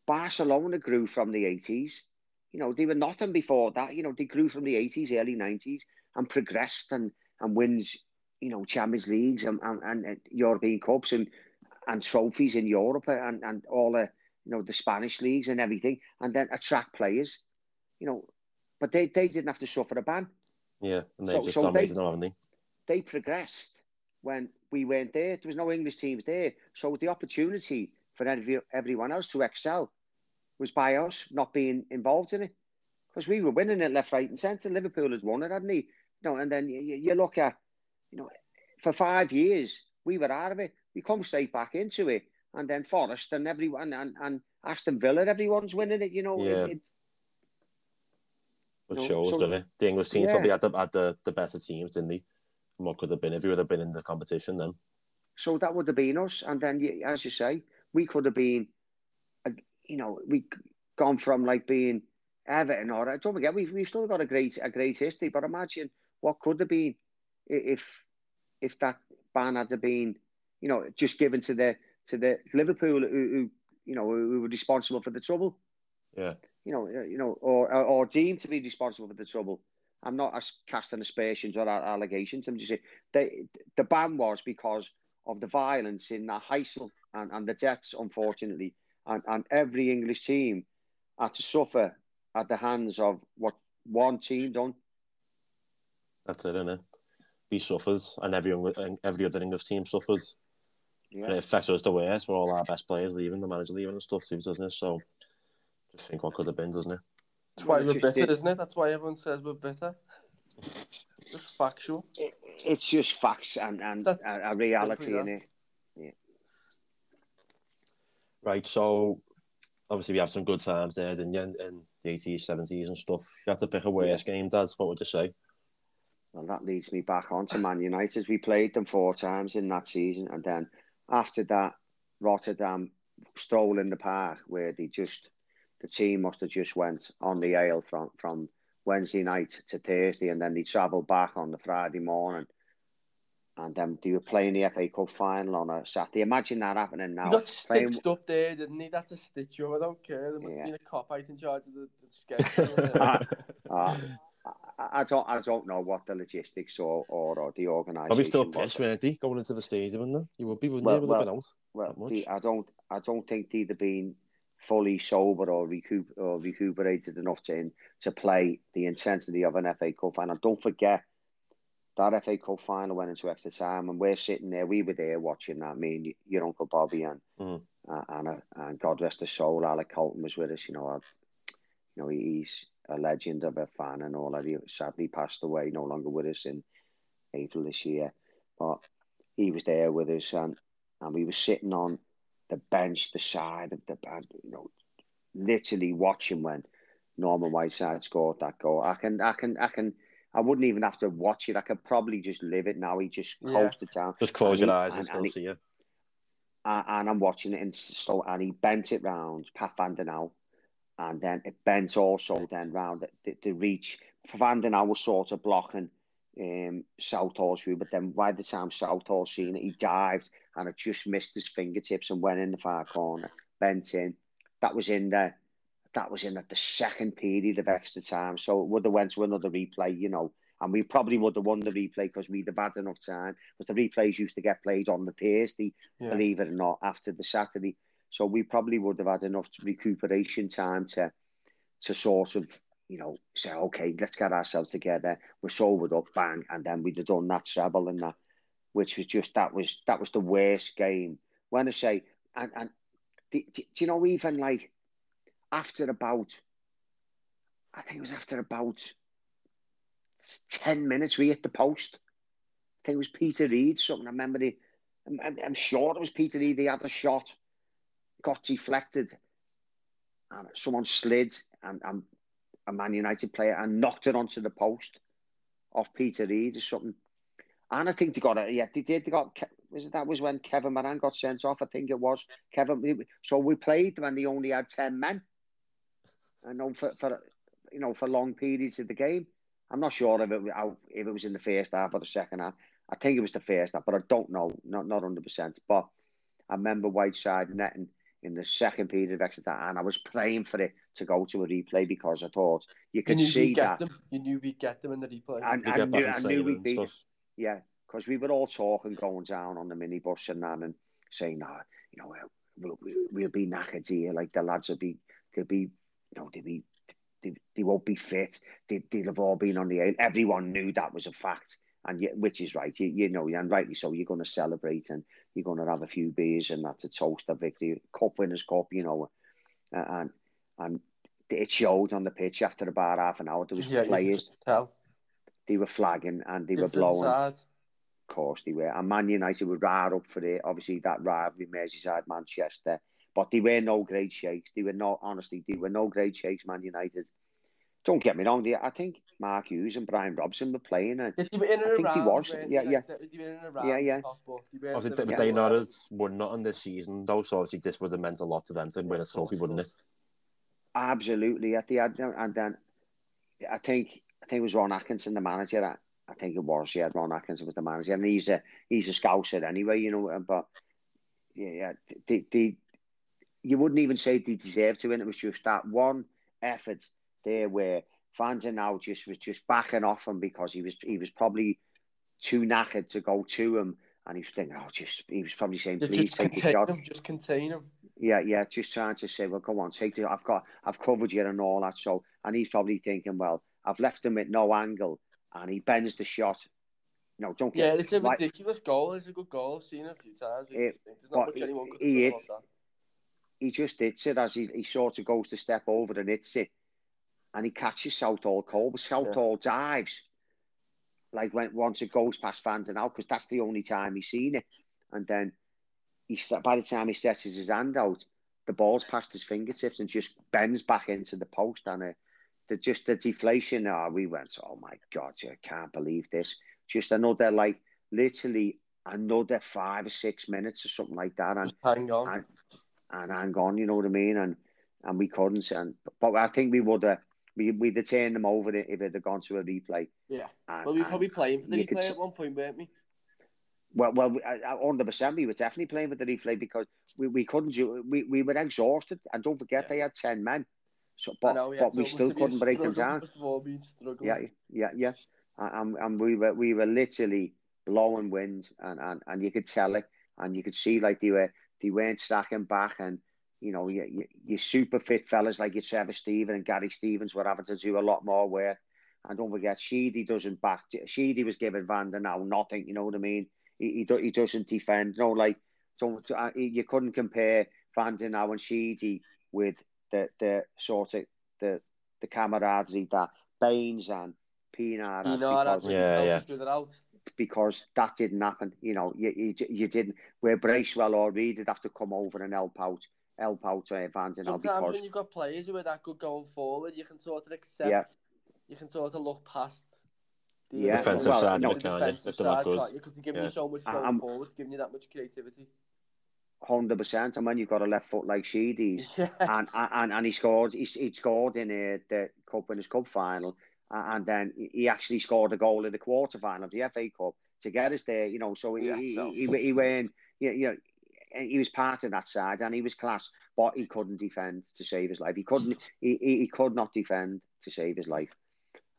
Barcelona grew from the 80s you know, they were nothing before that. You know, they grew from the 80s, early 90s and progressed and, and wins, you know, Champions Leagues and, and, and European Cups and, and trophies in Europe and, and all the, you know, the Spanish leagues and everything, and then attract players, you know. But they, they didn't have to suffer a ban. Yeah, and they So- just so dominated they- now, haven't they? They progressed when we weren't there. There was no English teams there. So the opportunity for every, everyone else to excel was by us not being involved in it. Because we were winning it left, right, and centre. Liverpool had won it, hadn't he? You know, and then you, you look at, you know, for five years we were out of it. We come straight back into it, and then Forest and everyone and, and Aston Villa, everyone's winning it. You know, Yeah. it, it, It No, shows, so- doesn't it? The English team Yeah. probably had the, had the, the better teams, didn't they? And what could have been if we would have been in the competition then? so that would have been us. And then, as you say, we could have been, uh, you know, we gone from like being Everton or don't forget we've we've still got a great a great history. But imagine what could have been if if that ban had been, you know, just given to the to the Liverpool who, who you know who were responsible for the trouble. Yeah. You know, you know, or or, deemed to be responsible for the trouble. I'm not as casting aspersions or allegations. I'm just saying they, the ban was because of the violence in the Heysel and, and the deaths, unfortunately, and, and every English team had to suffer at the hands of what one team done. That's it, isn't it? We suffered, and every every other English team suffered, and it affects us the worst. With all our best players leaving, the manager leaving, and stuff too, doesn't it? So, just think what could have been, doesn't it? That's why we're bitter, did- isn't it? That's why everyone says we're bitter. Just factual. It, it's just facts and, and a, a reality simply in that. it. Right. So, obviously, we have some good times there, didn't you? In, in the eighties, seventies, and stuff. If you had to pick a worst game, Dad, what would you say? Well, that leads me back on to Man United. We played them four times in that season, and then after that, Rotterdam stroll in the park where they just the team must have just went on the ale from from Wednesday night to Thursday, and then they travelled back on the Friday morning, and then they were playing the FA Cup final on a Saturday. Imagine that happening now. He got Playing- stitched up there, didn't he? That's a stitch up. I don't care. There must Yeah. been a cop out in charge of the, the schedule. Uh, uh, I, I don't I don't know what the logistics or or, or the organisation. Probably still pissed, weren't? Going into the stadium, and that you would be, wouldn't Well, you? Well, been out. Well, the, I don't, I don't think they'd have been fully sober or, recoup, or recuperated enough to to play the intensity of an FA Cup final. Don't forget that FA Cup final went into extra time, and we're sitting there. We were there watching that. Me and your uncle Bobby and Mm. uh, and, uh, and God rest his soul, Alec Colton was with us. You know, I, you know he's a legend of a fan and all that. He sadly passed away, no longer with us in April this year, but he was there with us and and we were sitting on the bench, the side of the band, you know, literally watching when Norman Whiteside scored that goal. I can, I can, I can, I wouldn't even have to watch it. I could probably just live it now. He just Yeah. coasted down. Just close your he- eyes and, and- still and he- see it. and, and I'm watching it, and so and he bent it round, Pat Van Den Hauwe, and then it bent also then round the, the, reach. Van Den was sort of blocking um, Southall's view, but then by the time Southall seen it, he dived and it just missed his fingertips and went in the far corner, bent in. That was in the that was in at the second period of extra time, so it would have went to another replay, you know. And we probably would have won the replay because we'd have had enough time. Because the replays used to get played on the Thursday, Yeah. believe it or not, after the Saturday. So we probably would have had enough recuperation time to to sort of, you know, say, okay, let's get ourselves together. We're sobered up, bang, and then we'd have done that treble and that, which was just that was that was the worst game. When I say, and and do, do you know even like after about, I think it was after about ten minutes we hit the post. I think it was Peter Reid. Something I remember. He, I'm, I'm, I'm sure it was Peter Reid. He had a shot, got deflected, and someone slid, and, and a Man United player and knocked it onto the post off Peter Reid or something. And I think they got it. Yeah, they did. They got. Was it that was when Kevin Moran got sent off? I think it was Kevin. So we played when they only had ten men. I know for, for you know for long periods of the game. I'm not sure if it if it was in the first half or the second half. I think it was the first half, but I don't know, not not hundred percent. But I remember Whiteside netting in the second period of extra time, and I was praying for it to go to a replay because I thought you You could knew see that. them. You knew we'd get them in the replay. And They I knew, I knew we'd and beat stuff. yeah, because we were all talking going down on the minibus and that, and saying, "No, you know, we'll, we'll, we'll be knackered here. Like the lads will be, they'll be, you know, they'll be, they, they won't be fit. They, they'll have all been on the air. Everyone knew that was a fact, and yet, which is right. You, you know, and rightly so. You're going to celebrate and you're going to have a few beers and that's a toast a victory, cup winners' cup, you know, and and it showed on the pitch after about half an hour. There was yeah, players tell. they were flagging and they were blowing side. of course they were. And Man United were right up for it. Obviously, that rivalry, Merseyside, Manchester. But they were no great shakes. They were no, honestly, they were no great shakes, Man United. Don't get me wrong. They, I think Mark Hughes and Brian Robson were playing. And If they were in and I think he was. weren't Yeah, yeah. Like, they- they were in and around Yeah, yeah. top, but they weren't Obviously, never they, got they not well. have won nothing this season, though, so obviously this would have meant a lot to them to win a trophy, wouldn't it? absolutely at the end. And then I think I think it was Ron Atkinson, the manager. I, I think it was. Yeah, Ron Atkinson was the manager, and he's a he's a scouser anyway, you know. Uh, but yeah, yeah, they, they, you wouldn't even say they deserved to win. It was just that one effort there where Van Den Hauwe just was just backing off him because he was he was probably too knackered to go to him, and he was thinking, oh, just he was probably saying, please just take the shot. them, just contain him. Yeah, yeah, just trying to say, well, go on, take the. I've got, I've covered you and all that. So, and he's probably thinking, well, I've left him at no angle, and he bends the shot. No, don't Yeah, get. it's a Right. ridiculous goal. It's a good goal. I've seen it a few times. Yeah, There's not much he- anyone could he do hits- that. He just hits it as he, he sort of goes to step over and hits it, and he catches Southall Cole, but Southall dives. Like when once it goes past Van Den Hauwe, because that's the only time he's seen it, and then he by the time he stretches his hand out, the ball's past his fingertips and just bends back into the post, and uh, the just the deflation. Oh, we went, oh my god, I can't believe this. Just another like literally another five or six minutes or something like that, and Just hang on. and and hang on, you know what I mean? And and we couldn't. And but I think we would have we we'd have turned them over if it had gone to a replay. yeah. And, Well, we were probably playing for the you could replay at one point, weren't we? well, well, we- I- I- hundred percent. We were definitely playing with the replay because we, we couldn't do. We, we were exhausted, and don't forget Yeah. they had ten men. So, but know, yeah, but we still have been a couldn't break them down. Must all been. Yeah, yeah, yeah. And, and we were we were literally blowing wind, and, and, and you could tell it, and you could see like they were they weren't stacking back, and you know you, you, you super fit fellas like your Trevor Steven and Gary Stevens were having to do a lot more work. And don't forget, Sheedy doesn't back. Sheedy was giving Van Den Hauwe nothing. You know what I mean? He he, he doesn't defend. No, like don't uh, you couldn't compare Van Den Hauwe and Sheedy with the the sort of the the camaraderie that Baines and Pienaar had You know, because, that's Yeah, yeah. With it out. because that didn't happen. You know, you, you, you didn't. Where Bracewell or Reid would have to come over and help out, help out uh, Van Den Hauwe Sometimes because when you've got players who are that good going forward, you can sort of accept. Yeah. You can sort of look past The Yeah, Defensive well, side no, of it, can't you? If they're not good. Because they're giving Yeah. you so much I- going I'm- forward, giving you that much creativity. hundred percent. And when you've got a left foot like Sheedy's, Yeah. and and and he scored, he, he scored in uh, the Cup Winners' Cup final, uh, and then he actually scored a goal in the quarter final of the FA Cup to get us there. You know, so he Yeah, he, so- he, he went, you you know. He was part of that side, and he was class, but he couldn't defend to save his life. He couldn't. He, he, he could not defend to save his life,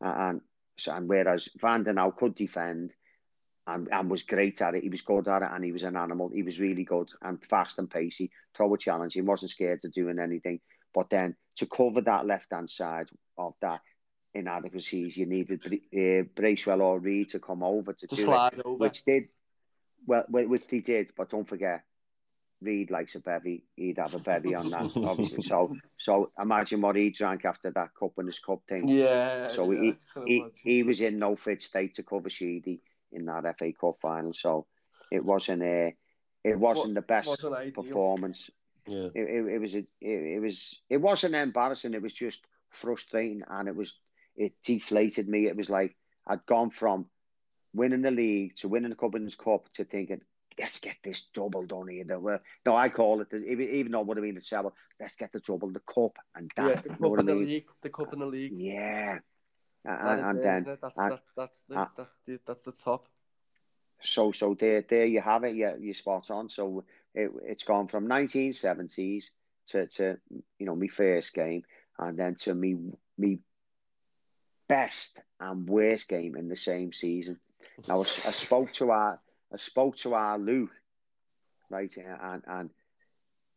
and so and whereas Van Den Hauwe could defend, and, and was great at it. He was good at it, and he was an animal. He was really good and fast and pacey. Throw a challenge. He wasn't scared of doing anything. But then to cover that left hand side of that inadequacies, you needed uh, Bracewell or Reid to come over to To do it, over. which did well, which they did. But don't forget, Reid likes a bevy. He'd have a bevy on that, obviously. So, so imagine what he drank after that cup and his cup thing. yeah. So yeah, he- he, he was in no fit state to cover Sheedy in that FA Cup final. So it wasn't a, it wasn't the best wasn't performance. Yeah. It, it, it was a, it, it was it wasn't embarrassing. It was just frustrating, and it was it deflated me. It was like I'd gone from winning the league to winning the Cup Winners' Cup to thinking. Let's get this double done here. There No, I call it, the, even even though it would have been the treble, let's get the double, the cup, and that. yeah, the you know cup in the mean? league. The cup in the league. Yeah. That And, is and it, then that's and- that, that's the that's the that's the top. so so there there you have it yeah you're spot on so it, it's gone from 1970s to to you know my first game and then to me me best and worst game in the same season now I, I spoke to our I spoke to our Luke right and and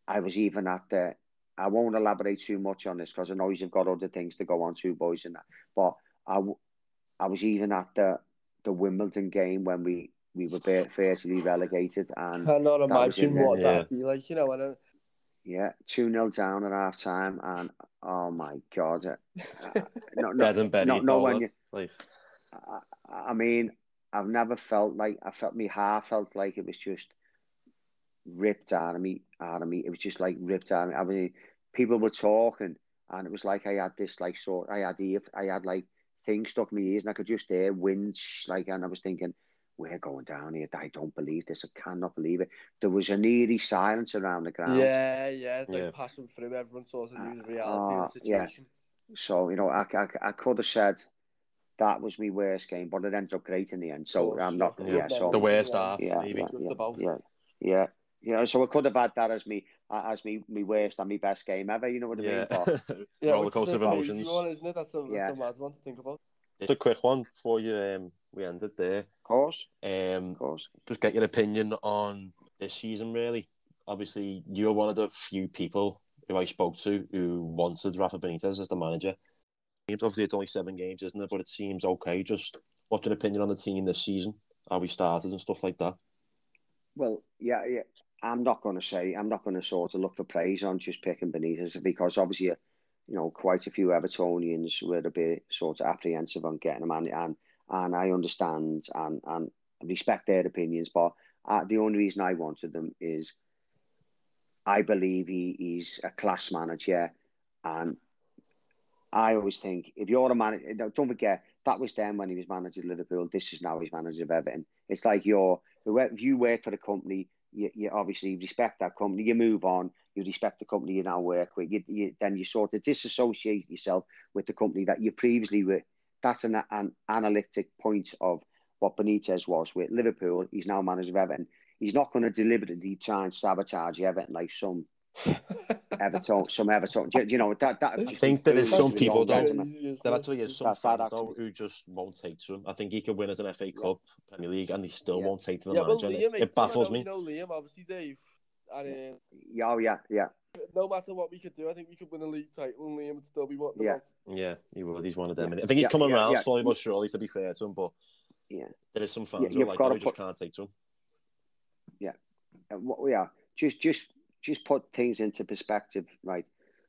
I was even at the I won't elaborate too much on this because I know you've got other things to go on to boys and that but I, I was even at the the Wimbledon game when we we were ba- virtually relegated and cannot was in imagine there, what yeah. that'd be like. You know, and uh, yeah, 2 0 down at half time. And oh my God. Uh, no, no, Bed and Betty. no, no, all when you, like, I, I mean, I've never felt like, I felt me heart felt like it was just ripped out of me, out of me. It was just like ripped out of me. I mean, people were talking and it was like I had this, like, sort, I had ear, I had like things stuck in my ears and I could just hear winds, like, and I was thinking, we're going down here. I don't believe this. I cannot believe it. There was an eerie silence around the ground. yeah, yeah, it's like Yeah. passing through. Everyone sort of knew the reality Uh, of the yeah. situation. So, you know, I, I, I could have said that was my worst game, but it ended up great in the end. So course, I'm not, yeah. yeah, so the worst yeah. half, yeah, maybe. yeah, Just yeah, about. yeah, yeah, yeah. So I could have had that as me, uh, as me, me worst and my best game ever. You know what I mean? Yeah. But Yeah, Roller which coaster of crazy emotions. One, isn't it? That's a, Yeah. that's a mad one to think about. Just a quick one before you um, we ended there. of course, Um, of course. just get your opinion on this season, really. Obviously, you're one of the few people who I spoke to who wanted Rafa Benitez as the manager. It's obviously, it's only seven games, isn't it? But it seems okay. Just what's your opinion on the team this season? How we started and stuff like that. Well, yeah, yeah. I'm not going to say I'm not going to sort of look for praise on just picking Benitez because obviously, you know, quite a few Evertonians were a bit sort of apprehensive on getting him, and and, and I understand and and respect their opinions, but uh, the only reason I wanted them is I believe he, he's a class manager, and I always think if you're a manager, don't forget that was then when he was manager of Liverpool. This is now he's manager of Everton. It's like you're if you work for the company, you, you obviously respect that company. You move on. You respect the company you now work with. You, you then you sort of disassociate yourself with the company that you previously were. That's an, an analytic point of what Benitez was with Liverpool. He's now manager of Everton. He's not going to deliberately try and sabotage Everton like some Everton, some Everton. Do, you know that? that I think there is some people, though, Crazy, There isn't actually it? is some That- that fans though who just won't take to him. I think he could win as an FA Yeah. Cup, Premier League, and he still Yeah. won't take to the Yeah, manager. and Liam, it, it baffles me. You know Liam, obviously, Dave. And uh, Yeah, oh, yeah, yeah. no matter what we could do, I think we could win a league title, and Liam would still be wanting Yeah. yeah. Yeah, he would. He's one of them. Yeah. I think he's Yeah, coming yeah, around yeah. slowly but surely. To be fair to him, but Yeah. there is some fans who like, gotta no, he just can't take to him. Yeah, Uh, what- yeah, just just just put things into perspective, right?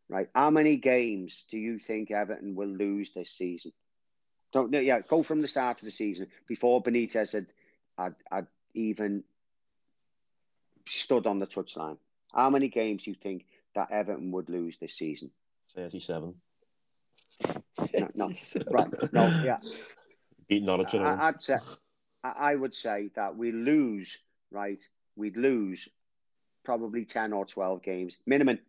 Right. How many games do you think Everton will lose this season? Don't know. yeah, go from the start of the season before Benitez had had, had even stood on the touchline. How many games do you think that Everton would lose this season? Thirty-seven. No, no. Right. No, yeah. Beat Norwich at. I, I'd say, I I would say that we lose, right? We'd lose probably 10 or 12 games, minimum,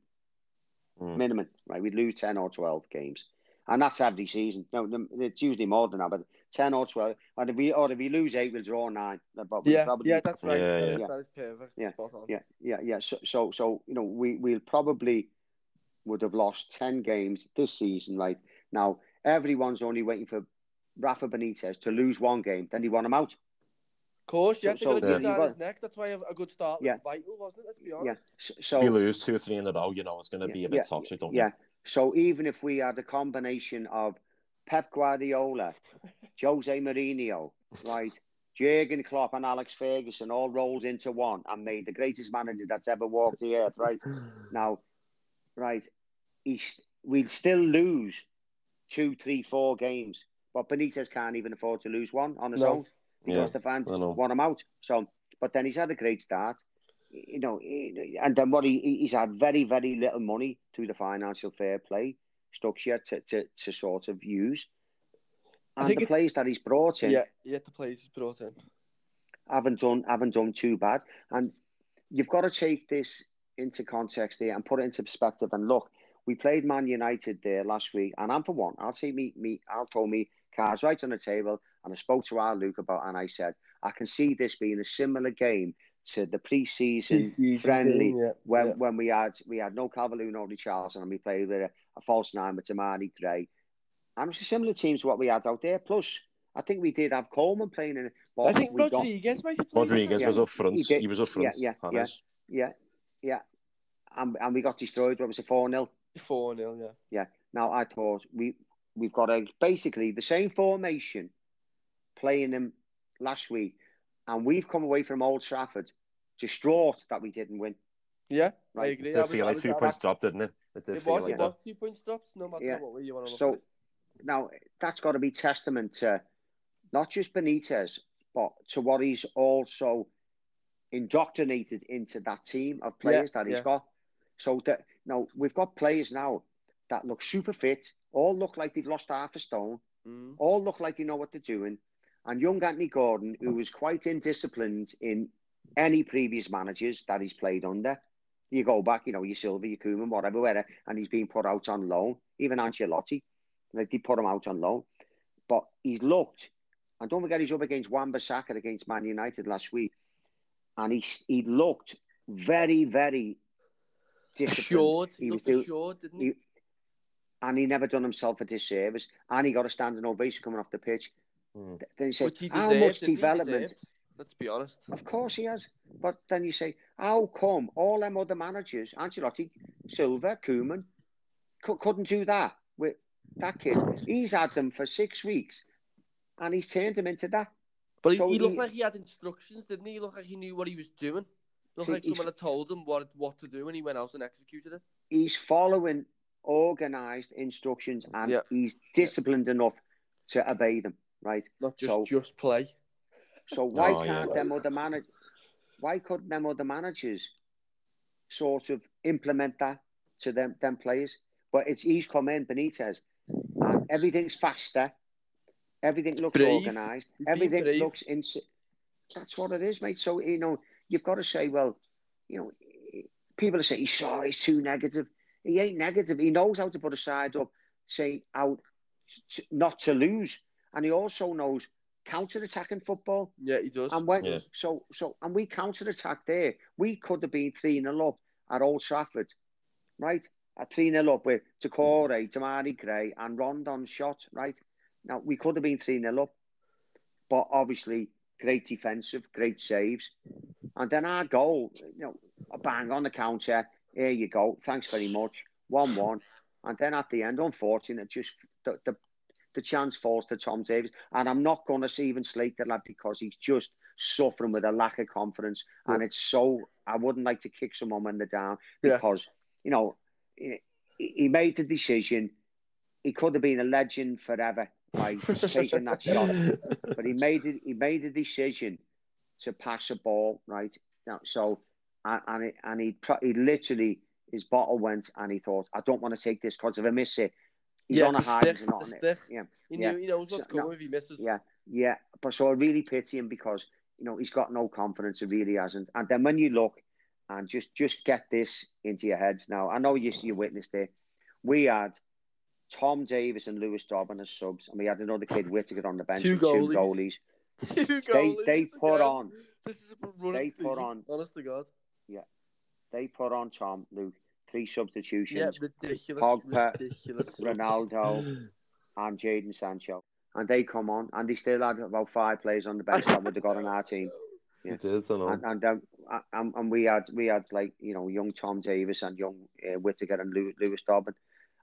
Mm. minimum, right? We'd lose 10 or 12 games. And that's every season. No, no, it's usually more than that, but 10 or 12. And if we, or if we lose eight, we'll draw nine. But Yeah, probably, yeah, that's right. Yeah, That yeah. That is perfect. Yeah, Spot on. yeah, yeah, yeah. So, so, so you know, we we'll probably would have lost ten games this season, right? Now everyone's only waiting for Rafa Benitez to lose one game, then he want him out. Of course, yeah, So- they're going so to keep you down his neck. That's why a a good start was Yeah. vital, wasn't it? Let's be Yeah. honest. So, if so you lose two or three in a row, you know it's going to be a bit yeah, toxic, don't yeah. So even if we had a combination of Pep Guardiola, Jose Mourinho, right, Jurgen Klopp and Alex Ferguson all rolled into one and made the greatest manager that's ever walked the earth, right? Now, right, he's, we'd still lose two, three, four games, but Benitez can't even afford to lose one on his No. own because Yeah, the fans want him out. So, but then he's had a great start, you know, and then what he he's had very, very little money through the financial fair play structure to to, to sort of use. I And think the it- players that he's brought in Yeah, yeah, the players he's brought in. haven't done haven't done too bad. And you've got to take this into context here and put it into perspective. And look, we played Man United there last week, and I'm for one. I'll take me me I'll throw me cards right on the table. And I spoke to our Luke about, and I said I can see this being a similar game to the pre-season Pre-season friendly game, yeah, when yeah. when we had we had no Calvert-Lewin, no Richarlison, and we played with a, a false nine with Demarai Gray. And it's a similar team to what we had out there. Plus, I think we did have Coleman playing in it. but I think we got- Rodriguez might have played. Rodriguez Yeah. was up front. He He, was up front. Yeah, yeah, James. Yeah, yeah. And, and we got destroyed. What was it, 4 0? 4 0, yeah. Yeah. Now, I thought we, we've got a, basically the same formation playing them last week. And we've come away from Old Trafford distraught that we didn't win. Yeah, I agree. It did feel like was- two points dropped, didn't it? It did It feel was, like it was two points drops, no matter Yeah. what way you want to look So at it. now that's got to be testament to not just Benitez, but to what he's also indoctrinated into that team of players that he's yeah. got. So that now we've got players now that look super fit, all look like they've lost half a stone, Mm. all look like they know what they're doing. And young Anthony Gordon, who was quite indisciplined in any previous managers that he's played under. You go back, you know, your Silva, your Koeman, whatever, whatever, and he's been put out on loan. Even Ancelotti, like they put him out on loan. But he's looked, and don't forget he's up against Wan-Bissaka against Man United last week, and he he looked very, very disciplined. Assured. He, He was looked assured, didn't he? he- and he never done himself a disservice, and he got a standing ovation coming off the pitch. Mm. Then you say, Which he how much didn't he? He development? Let's be honest. Of course he has. But then you say, how come all them other managers, Ancelotti, Silva, Koeman, cou- couldn't do that with that kid? He's had them for six weeks and he's turned them into that. But he, So he looked he- like he had instructions, didn't he? He looked like he knew what he was doing. Looked See, like someone had told him what what to do, and he went out and executed it. He's following organised instructions and Yeah. he's disciplined enough to obey them, right? Not just So- just play. So why Oh, can't them other manage? Why couldn't them other managers sort of implement that to them them players? But it's he's come in Benitez, and everything's faster. Everything looks Brave. organised. Everything brave. looks in. That's what it is, mate. So you know you've got to say, well, you know, people are saying he's sorry, he's too negative. He ain't negative. He knows how to put a side up, say out, t- not to lose, and he also knows counter-attacking football. Yeah, he does. And when Yeah. so so and we counter attack there. We could have been three 0 up at Old Trafford, right? At three 0 up with Doucouré, Demarai Gray, and Rondon shot, right? Now we could have been three 0 up, but obviously great defensive, great saves, and then our goal, you know, a bang on the counter. Here you go. Thanks very much. One one, and then at the end, unfortunate, just the the, the chance falls to Tom Davies, and I'm not going to even slate the lad because he's just suffering with a lack of confidence, and it's so. I wouldn't like to kick someone when they're down Yeah. because you know he, he made the decision. He could have been a legend forever by taking that shot, but he made it. He made a decision to pass a ball right now. So and and, it, and he he literally his bottle went, and he thought, I don't want to take this because if I miss it, he's yeah, on a the high. stick, he's not the on it. stick. Yeah. He Yeah. knew he knows what's So, no. if he misses. Yeah. Yeah, but so I really pity him because you know he's got no confidence. He really hasn't. And then when you look and just just get this into your heads now. I know you see you witnessed it. We had Tom Davies and Lewis Dobbin as subs, and we had another kid Whittaker on the bench Two with two goalies. goalies. Two They goalies they put again. on This is a running they put on- Honest to God. Yeah, they put on Tom Luke three Yeah, substitutions, ridiculous. Pogba, ridiculous. Ronaldo and Jadon Sancho, and they come on and they still had about five players on the bench that would have got on our team. Yeah. It is, I know. And and, um, and and we had we had like you know young Tom Davies and young uh, Whittaker and Lew- Lewis Dobbin,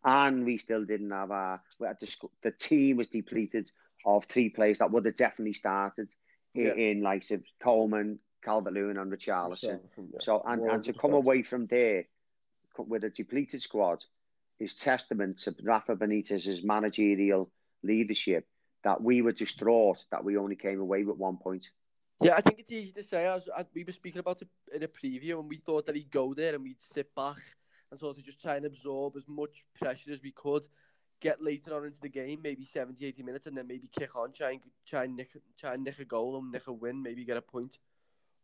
and we still didn't have our we had the the team was depleted of three players that would have definitely started in, Yeah. in like Coleman, Calvert Lewin, and Richarlison. Yeah. So and, and to come away from there co- with a depleted squad is testament to Rafa Benitez's managerial leadership that we were distraught that we only came away with one point. Yeah, I think it's easy to say. I was, we were speaking about it in a preview, and we thought that he'd go there and we'd sit back and sort of just try and absorb as much pressure as we could, get later on into the game, maybe 70, 80 minutes, and then maybe kick on, try and try and nick, try and nick a goal and nick a win, maybe get a point.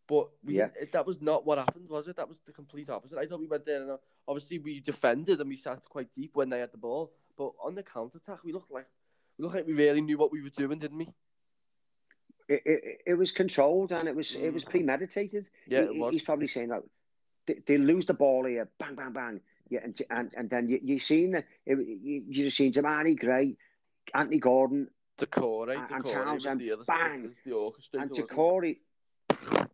But we, Yeah. it, that was not what happened, was it? That was the complete opposite. I thought we went there and uh, obviously we defended and we sat quite deep when they had the ball, but on the counter attack, we looked like we looked like we really knew what we were doing, didn't we? it, it, it was controlled and it was it was Mm. premeditated. Yeah, He- it was. He's probably saying that they, they lose the ball here, bang, bang, bang. Yeah, and and, and then you you seen that it, you you just seen Demarai Gray, Anthony Gordon, Doucouré, And- and Doucouré Townsend, the other bang! the orchestrator. and? Jacory.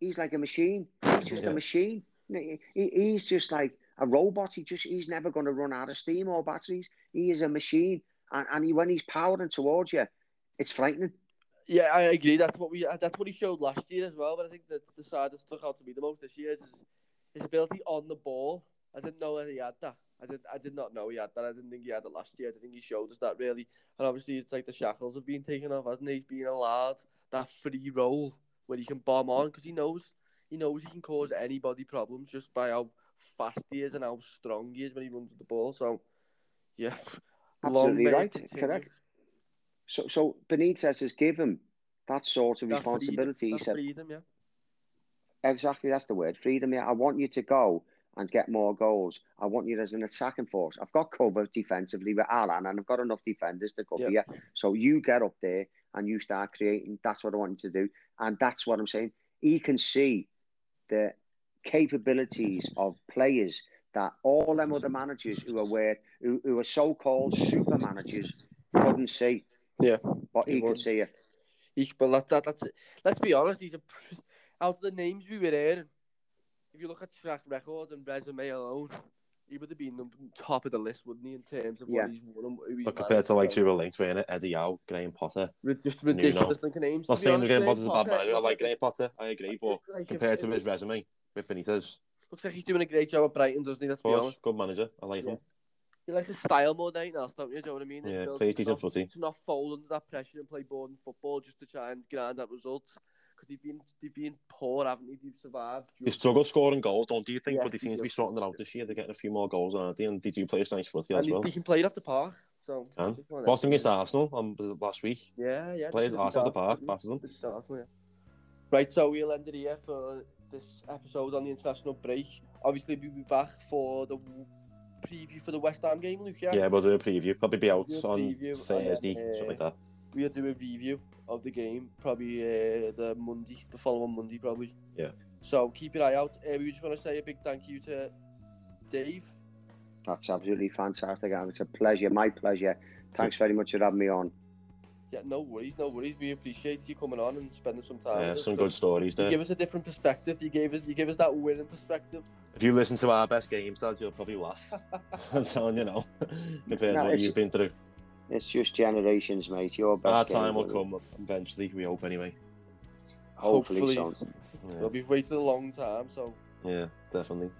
He's like a machine. He's just Yeah. a machine. He, he- he's just like a robot. He just he's never going to run out of steam or batteries. He is a machine, and and he, when he's powering towards you, it's frightening. Yeah, I agree. That's what we. That's what he showed last year as well. But I think that the side that stuck out to me the most this year is his, his ability on the ball. I didn't know that he had that. I did. I did not know he had that. I didn't think he had it last year. I didn't think he showed us that really. And obviously, it's like the shackles have been taken off, hasn't he? He's been allowed that free role where he can bomb on because he knows he knows he can cause anybody problems just by how fast he is and how strong he is when he runs with the ball. So, yeah, Absolutely it right, correct. So so Benitez has given that sort of That responsibility. Freedom, He said freedom, yeah. exactly that's the word, freedom. Yeah, I want you to go and get more goals. I want you as an attacking force. I've got cover defensively with Allan, and I've got enough defenders to cover Yeah. you. So you get up there and you start creating. That's what I want to do, and that's what I'm saying. He can see the capabilities of players that all them other managers who are where who, who are so-called super managers couldn't see. Yeah, but he he, can see it. He, but that, that, that's let's be honest. He's a out of the names we were airing. If you look at track record and resume alone, he would have been the top of the list, wouldn't he? In terms of Yeah. what he's won and who he's But compared to like two were linked, weren't it? Eddie Howe, Graham Potter. Ri- just Nuno. ridiculous looking names. Not to be saying honest. Graham Graham Potter's a bad Potter, manager. I like Graham Potter. I agree, but like compared if- to his resume with Benitez, looks like he's doing a great job at Brighton, doesn't he? Let's of be course, honest. good manager. I like Yeah. him. You like his style more than anything else, don't you? Do you know what I mean? His Yeah, ability plays to decent not- footy. to not fold under that pressure and play boring football just to try and grind out results. Because they've been they've been poor, haven't they? They've survived. They struggle scoring goals, don't you think? Yeah, but they they seem to do. be sorting it out this year. They're getting a few more goals, aren't they? And they do play a nice footy and as well. he can play it off the park. So one of against Arsenal on last week. Yeah, yeah. Played is at the park, isn't passes them. This is Arsenal, yeah. Right, so we'll end it here for this episode on the international break. Obviously, we'll be back for the preview for the West Ham game, Luke. Yeah, Yeah, we'll do a preview. Probably be out Do a on Thursday, uh, something like that. we'll do a review of the game, probably uh, the Monday, the following Monday, probably. Yeah. So keep your eye out. Uh, we just want to say a big thank you to Dave. That's absolutely fantastic. and It's a pleasure, my pleasure. Thanks very much for having me on. Yeah, no worries, no worries. We appreciate you coming on and spending some time. Yeah, with us, some 'cause good stories You there. give us a different perspective. You gave us, you gave us that winning perspective. If you listen to our best games, Dad, you'll probably laugh. I'm telling you now, compared No, to what you've been through. It's just generations, mate. Your Our time will come eventually. We hope anyway. Hopefully, Hopefully. so. Well, we've waited a long time, so. Yeah, yeah definitely.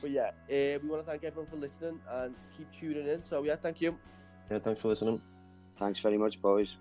But yeah, uh, we want to thank everyone for listening and keep tuning in. So yeah, thank you. Yeah, thanks for listening. Thanks very much, boys.